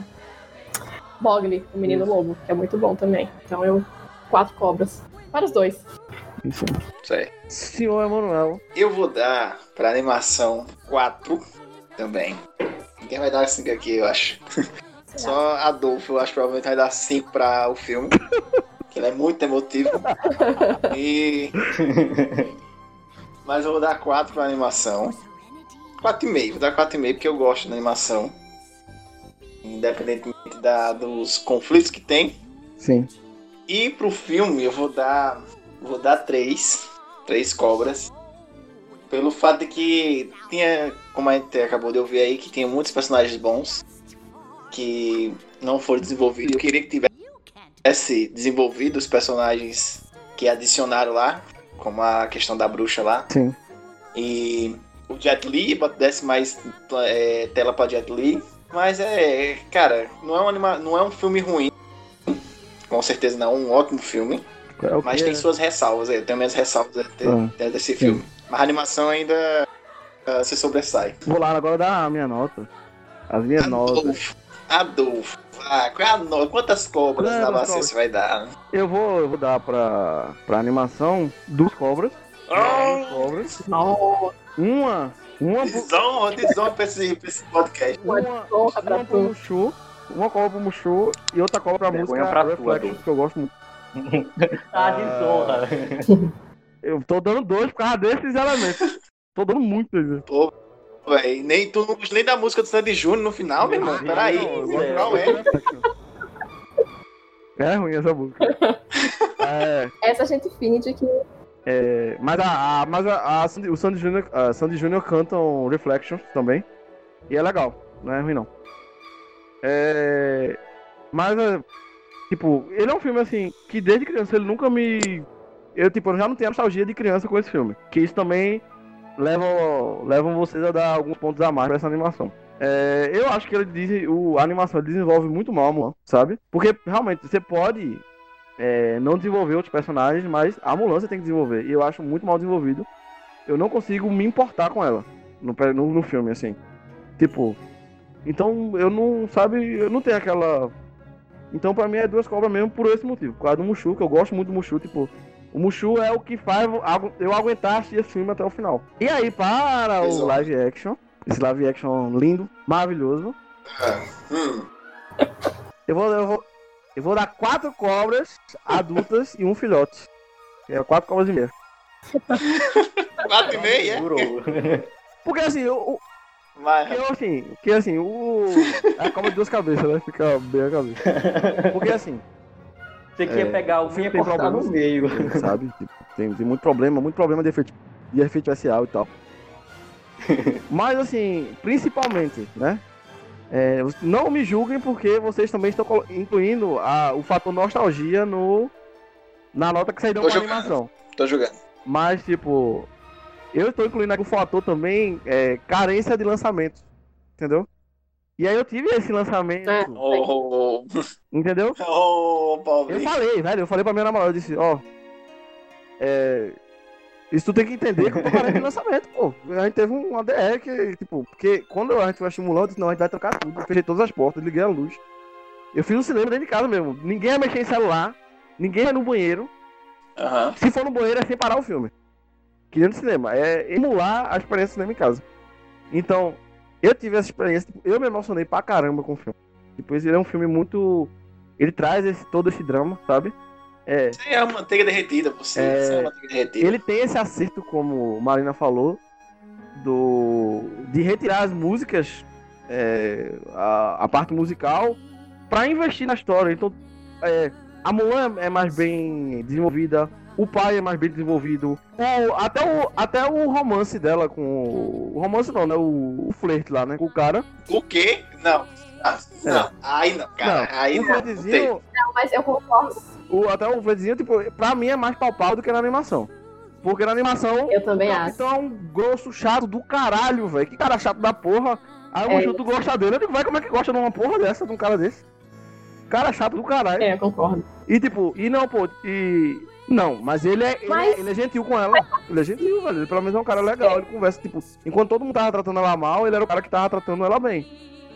D: Bogli, o Menino Lobo, que é muito bom também. Então eu, quatro cobras. Para os dois.
A: Isso.
B: Isso aí.
A: Senhor Emanuel.
B: Eu vou dar pra animação 4 também. Ninguém vai dar 5 aqui, eu acho. Só Adolfo, eu acho que provavelmente vai dar 5 pra o filme. que ele é muito emotivo. E. Mas eu vou dar 4 pra animação. 4,5, vou dar 4,5 porque eu gosto da animação. Independentemente da, dos conflitos que tem.
A: Sim.
B: E pro filme eu vou dar. Vou dar três. Três cobras. Pelo fato de que tinha, como a gente acabou de ouvir aí, que tinha muitos personagens bons que não foram desenvolvidos. Eu queria que tivesse desenvolvido os personagens que adicionaram lá, como a questão da bruxa lá.
A: Sim.
B: E o Jet Li, desse mais é, tela pra Jet Li. Mas é, cara, não é, um anima... não é um filme ruim. Com certeza não, é um ótimo filme.
A: É o
B: Mas tem
A: é-
B: suas ressalvas, é, tem minhas ressalvas até,
A: Ah,
B: até desse
A: sim.
B: filme. Mas a animação ainda ah, se sobressai.
A: Vou lá agora dar a minha nota. As minhas notas.
B: Adolfo. Adolfo. Ah, qual é a no- Quantas cobras
A: Quantas
B: na bacia você vai dar?
A: Eu vou, eu vou dar pra, pra animação duas cobras. Duas cobras.
D: Nossa,
A: Uma. Uma
B: Desonra, desonra pra esse, pra esse podcast.
A: uma,
D: desonra pra
A: uma pro. Mushu. Uma cobra pro Mushu e outra cobra pra
C: Vergonha
A: música
C: pra tu,
A: Reflections,
C: Adolfo.
A: que eu gosto muito.
C: Ah, desonra.
A: Eu tô dando dois por causa desses elementos. tô dando muito. né?
B: Pô, véi, nem, tu não gosta nem da música do Sandy Júnior no final, meu irmão. Peraí,
A: Não,
B: é?
A: Reflections. É ruim essa música. É,
D: Essa a gente finge que
A: é, mas a, a- mas a, a Sandy- o Sandy Júnior, a Sandy Júnior cantam Reflections também. E é legal, não é ruim não. É, mas, é, tipo, ele é um filme assim, que desde criança ele nunca me. Eu, tipo, eu já não tenho nostalgia de criança com esse filme. Que isso também leva, levam vocês a dar alguns pontos a mais pra essa animação. É, eu acho que ele diz, o, a animação desenvolve muito mal Mulan, sabe? Porque realmente você pode é, não desenvolver outros personagens, mas a Mulan você tem que desenvolver. E eu acho muito mal desenvolvido. Eu não consigo me importar com ela no, no, no filme, assim. Tipo. Então eu não, sabe, eu não tenho aquela. Então pra mim é duas cobras mesmo por esse motivo. Por causa do Mushu, que eu gosto muito do Mushu, tipo. O Mushu é o que faz eu aguentar assistir esse filme até o final. E aí, para o
B: Exato.
A: live action, esse live action lindo, maravilhoso,
B: Hum,
A: eu vou, eu vou, eu vou dar quatro cobras adultas e um filhote. É quatro cobras e meia.
B: quatro e meia?
A: Porque assim, o,
B: Vai,
A: que eu, assim, que assim, o. É a cobra de duas cabeças, né? Fica bem a cabeça. Porque assim,
C: Você queria
A: É,
C: pegar
A: o filme
C: e cortar no meio.
A: sabe? Tem, tem muito problema, muito problema de efeito, de efeito especial e tal. Mas assim, principalmente, né? É, não me julguem porque vocês também estão incluindo a- o fator nostalgia no na nota que vocês dão
B: Tô
A: pra
B: jogando.
A: animação.
B: tô jogando.
A: Mas, tipo, eu estou incluindo aqui o fator também é, carência de lançamento. Entendeu? E aí eu tive esse lançamento,
D: É.
B: Ô,
A: entendeu?
B: ô,
A: Eu falei, velho, eu falei pra minha namorada, eu disse, ó. É. Isso tu tem que entender que eu tô carente de lançamento, pô. A gente teve um ADR que, tipo, porque quando a gente foi estimular, eu disse, não, a gente vai trocar tudo. Eu fechei todas as portas, liguei a luz. Eu fiz um cinema dentro de casa mesmo. Ninguém vai mexer em celular, ninguém vai no banheiro.
B: Aham.
A: Se for no banheiro, é sem parar o filme. Que dentro do cinema. É emular a experiência do cinema em casa. Então, eu tive essa experiência. tipo, Eu me emocionei pra caramba com o filme. Depois ele é um filme muito. Ele traz esse, todo esse drama, sabe? É,
B: Você é a manteiga derretida, você.
A: É,
B: Você é a manteiga derretida.
A: ele tem esse acerto, como Marina falou, do de retirar as músicas, é, a, a parte musical, pra investir na história. Então, é, a Mulan é mais bem desenvolvida, o pai é mais bem desenvolvido, o- até, o, até o romance dela com o, o romance não, né? O, o flerte lá, né? Com o cara.
B: O quê? Não. Ah, não. Aí não, cara.
A: não,
B: aí
A: o
B: não. não
D: Não, mas eu concordo.
A: o, até o flertezinho, tipo, pra mim é mais palpável do que na animação. Porque na animação
D: Eu também
A: O
D: acho.
A: capitão é um grosso chato do caralho, velho. Que cara chato da porra. Aí o
D: É.
A: Tu gosta dele. Eu digo, vai, como é que gosta de uma porra dessa, de um cara desse? Cara chato do caralho.
D: É, eu concordo.
A: E tipo, e não, pô, e. Não, mas ele é, ele,
D: Mas-
A: é, ele é gentil com ela. Ele é gentil, velho. Ele pelo menos é um cara legal. Ele conversa, tipo, enquanto todo mundo tava tratando ela mal, ele era o cara que tava tratando ela bem.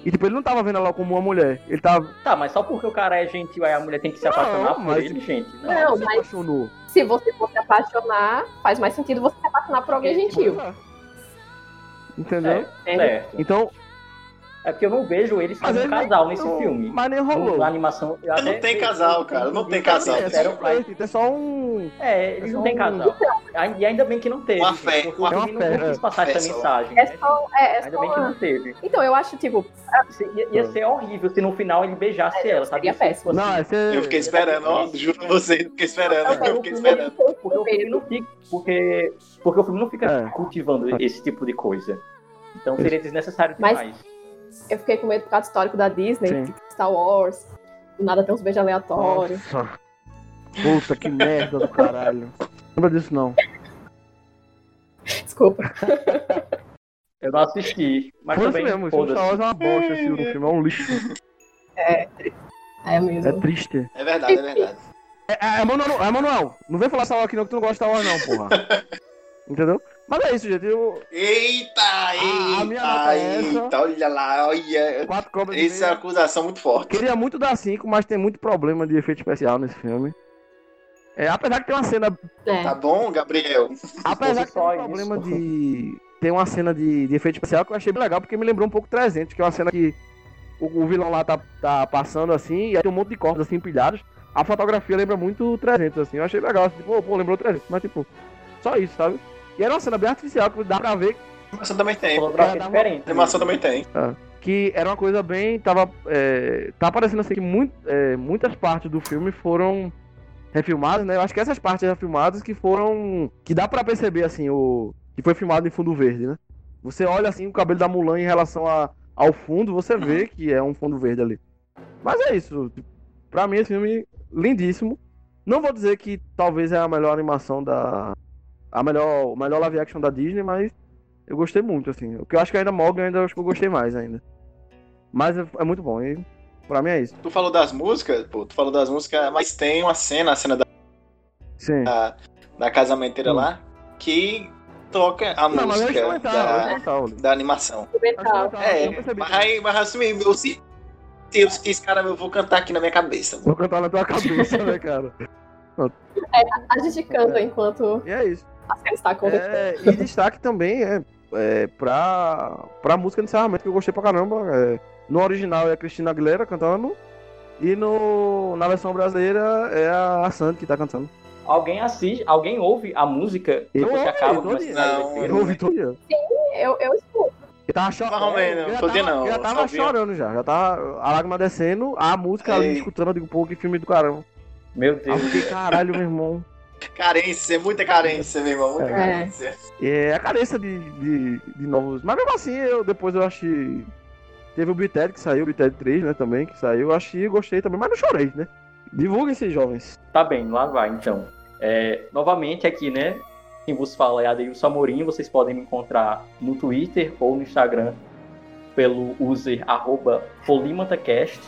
A: E tipo, ele não tava vendo ela como uma mulher. Ele tava.
C: Tá, mas só porque o cara é gentil, aí a mulher tem que se
A: Não,
C: apaixonar por
A: mas-
C: ele, gente. Não.
D: Não,
A: se
D: mas-
A: apaixonou.
D: Se você for se apaixonar, faz mais sentido você se apaixonar por alguém gentil.
A: Entendeu?
C: É,
D: É.
C: certo.
A: Então,
C: É porque eu não vejo eles
A: Mas
C: como um casal nesse
A: não-
C: filme.
A: Mas nem rolou.
C: Na animação. eu
B: Não
C: até
B: tem casal, cara. Não tem casal.
A: É, é, é só um.
C: É, eles
A: É
C: não têm
A: um-
C: casal. E ainda bem que não teve.
B: Uma fé,
C: porque
B: uma
C: o filme
A: fé,
C: não quis
A: é.
C: passar essa
B: só.
C: mensagem.
D: É só, é, é
C: Ainda
D: só
C: bem que não teve.
D: Então, eu acho, tipo,
C: Ia, ia ser horrível se no final ele beijasse ela, sabe?
D: seria péssimo.
A: Não,
C: Assim,
A: é.
B: Eu fiquei esperando, ó. Juro pra vocês, fiquei esperando.
D: eu
B: fiquei esperando.
C: porque o filme não fica. Porque, porque o filme não fica
A: É.
C: cultivando esse tipo de coisa. Então seria desnecessário
D: Mas-
C: demais.
D: Eu fiquei com medo por causa do histórico da Disney,
A: Sim.
D: tipo Star Wars. Do nada tem uns beijos aleatórios.
A: Nossa. Puta que merda do caralho. Lembra disso não.
D: Desculpa.
C: Eu não assisti, mas
A: Foi isso
C: também
A: mesmo, esse Star
C: foda-se.
A: Wars é uma bosta esse filme, filme é um lixo.
D: É mesmo.
A: É triste.
B: É verdade, é verdade.
A: É, é, é, Manuel, é Manuel, não vem falar Star Wars aqui não que tu não gosta de Star Wars não, porra. Entendeu? Mas é isso, gente. Eu,
B: Eita,
A: a minha nota é
B: eita,
A: essa.
B: eita, olha lá, olha.
A: quatro cobras de
B: Essa é uma acusação muito forte.
A: Queria muito dar 5, mas tem muito problema de efeito especial nesse filme. É, apesar que tem uma cena.
D: É.
B: Tá bom, Gabriel?
A: Apesar que tem um problema
C: isso.
A: de. Tem uma cena de, de efeito especial que eu achei bem legal, porque me lembrou um pouco 300, que é uma cena que o, o vilão lá tá, tá passando assim, e aí tem um monte de corpos assim empilhados. A fotografia lembra muito 300, assim. Eu achei legal, assim, tipo, pô, lembrou 300, mas tipo, só isso, sabe? E era uma cena bem artificial, que dá pra ver
B: A animação também tem. A
C: Fotografia
A: É,
B: animação também tem.
A: que era uma coisa bem. Tava. É, tá parecendo assim que muito, é, muitas partes do filme foram refilmadas, né? Eu acho que essas partes refilmadas que foram. Que dá pra perceber, assim, o. Que foi filmado em fundo verde, né? Você olha assim o cabelo da Mulan em relação a, ao fundo, você vê que é um fundo verde ali. Mas é isso. Pra mim, esse filme lindíssimo. Não vou dizer que talvez é a melhor animação da. A melhor, o melhor live action da Disney, mas eu gostei muito, assim. O que eu acho que ainda Morgan, ainda acho que eu gostei mais ainda. Mas é, é muito bom. E pra mim é isso.
B: Tu falou das músicas, pô, tu falou das músicas, mas tem uma cena, a cena da,
A: Sim.
B: da casamenteira
A: Hum.
B: lá, que toca a
A: Não, é
B: música
A: é
B: da, da animação. É,
A: eu
B: mas aí, mas assim, meu, se Deus quis, cara, eu vou cantar aqui na minha cabeça.
A: Vou cantar na tua cabeça, né, cara?
D: A gente canta enquanto
A: E é isso.
D: acontecendo.
A: É, e destaque também é, é pra, pra música de encerramento que eu gostei pra caramba. É, no original é a Cristina Aguilera cantando. E no, na versão brasileira é a Sandy que tá cantando.
C: Alguém assiste, alguém ouve a música
A: Eu
C: depois que
A: ouvi,
C: acaba
B: Não,
C: sair
A: Eu ouvi todo dia.
D: Eu, eu escuto.
A: Ele tava chorando.
B: Menos,
A: eu já
B: todo dia
A: tava,
B: não,
A: eu já tava chorando já. Já tava a lágrima descendo, a música ali
B: Ei.
A: escutando, eu digo, pô, que filme do caramba.
C: Meu
A: eu
C: Deus.
A: fiquei, caralho, meu irmão.
B: Carência, muita carência, meu irmão, muita
A: É.
B: carência.
A: É a carência de, de, de novos. Mas mesmo assim, eu depois eu achei. Teve o Bited que saiu, o Bited 3, né, também, que saiu. Eu achei, gostei também, mas não chorei, né? Divulguem-se, jovens.
C: Tá bem, lá vai então. É, novamente aqui, né? Quem vos fala é Adeilson Amorim. Vocês podem me encontrar no Twitter ou no Instagram pelo user arroba polimatacast.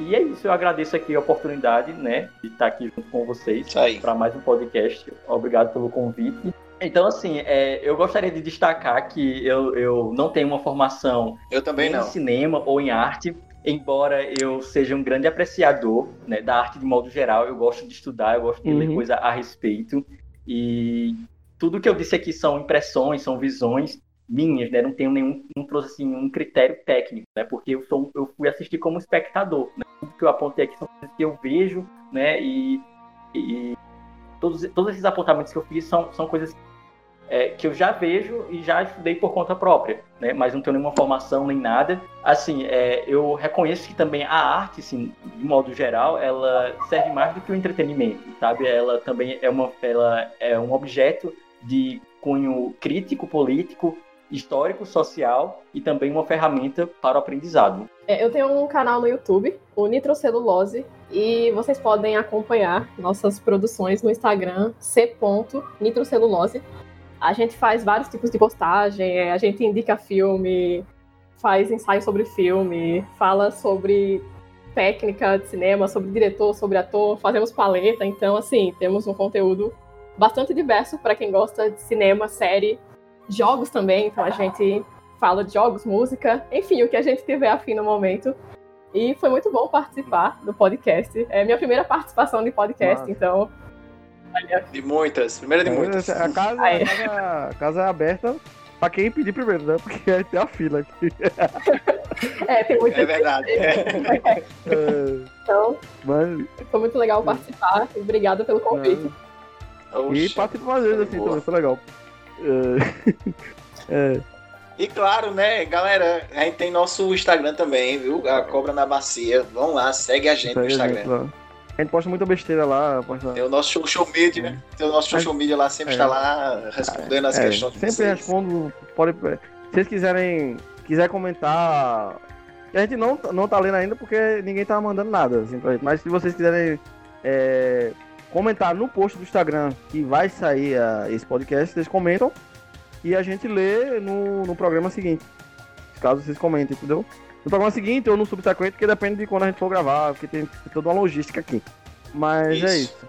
C: E é isso, eu agradeço aqui a oportunidade, né, de estar aqui junto com vocês para mais um podcast. Obrigado pelo convite. Então, assim, é, eu gostaria de destacar que eu, eu não tenho uma formação
B: Eu também
C: em
B: não.
C: cinema ou em arte, embora eu seja um grande apreciador né, da arte de modo geral, eu gosto de estudar, eu gosto de ler
A: Uhum.
C: coisa a respeito. E tudo que eu disse aqui são impressões, são visões minhas, né? Não tenho nenhum, não trouxe assim, um critério técnico, né? Porque eu, sou, eu fui assistir como espectador. Né? Que eu apontei aqui são coisas que eu vejo, né? E, e todos, todos esses apontamentos que eu fiz são, são coisas é, que eu já vejo e já estudei por conta própria, né? Mas não tenho nenhuma formação nem nada. Assim, é, eu reconheço que também a arte, assim, de modo geral, ela serve mais do que o entretenimento, sabe? Ela também é uma, ela é um objeto de cunho crítico, político, histórico, social e também uma ferramenta para o aprendizado.
D: É, eu tenho um canal no YouTube, o Nitrocelulose, e vocês podem acompanhar nossas produções no Instagram, c.nitrocelulose. A gente faz vários tipos de postagem, é, a gente indica filme, faz ensaio sobre filme, fala sobre técnica de cinema, sobre diretor, sobre ator, fazemos paleta, então assim, temos um conteúdo bastante diverso para quem gosta de cinema, série, jogos também, então a gente fala de jogos, música, enfim, o que a gente tiver afim no momento. E foi muito bom participar do podcast. É minha primeira participação de podcast,
A: Massa.
D: então. Olha,
B: De muitas. Primeira de muitas.
A: A casa, a casa, a casa é aberta pra quem pedir primeiro, né? Porque aí tem a fila aqui.
D: É, tem muita
B: É verdade. É.
A: É,
D: Então,
A: mas,
D: foi muito legal participar. Obrigada pelo convite.
A: e
B: Oxe.
A: participa mais vezes assim
B: Boa.
A: também, foi legal. É, é,
B: E claro, né, galera, a gente tem nosso Instagram também, viu? A Cobra na Bacia. Vão lá, segue a gente no
A: segue a gente
B: Instagram.
A: lá. A gente posta muita besteira lá. Posta...
B: Tem o nosso social media, tem o nosso social media lá, sempre
A: É.
B: está lá respondendo as
A: É,
B: questões
A: sempre
B: vocês.
A: respondo. Pode, se vocês quiserem quiser comentar. A gente não, não tá lendo ainda porque ninguém tá mandando nada assim, pra gente. Mas se vocês quiserem é, comentar no post do Instagram que vai sair ah, esse podcast, vocês comentam e a gente lê no, no programa seguinte. Caso vocês comentem, entendeu? No programa seguinte ou no subsequente, porque depende de quando a gente for gravar, porque tem toda uma logística aqui. Mas é
B: Isso.
A: isso.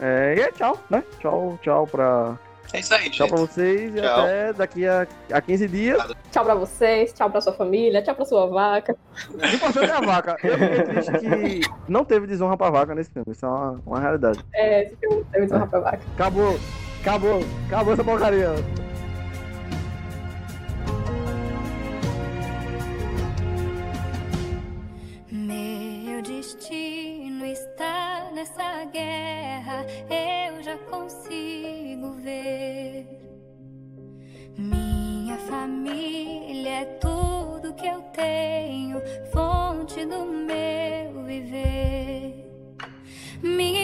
A: É, e é tchau, né? Tchau, tchau pra,
B: É isso aí,
A: Tchau
B: gente.
A: pra vocês e
B: Tchau.
A: até daqui a, a 15 dias.
D: Tchau pra vocês, tchau pra sua família, tchau pra sua vaca.
A: O importante é a vaca. Eu fiquei triste que não teve desonra pra vaca nesse filme. Isso é uma, uma realidade.
D: É, esse filme teve desonra pra vaca.
A: Acabou. Acabou. Acabou essa porcaria.
E: Meu destino está nessa guerra, eu já consigo ver. Minha família é tudo que eu tenho, fonte do meu viver. Minha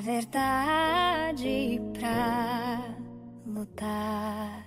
E: a verdade pra lutar.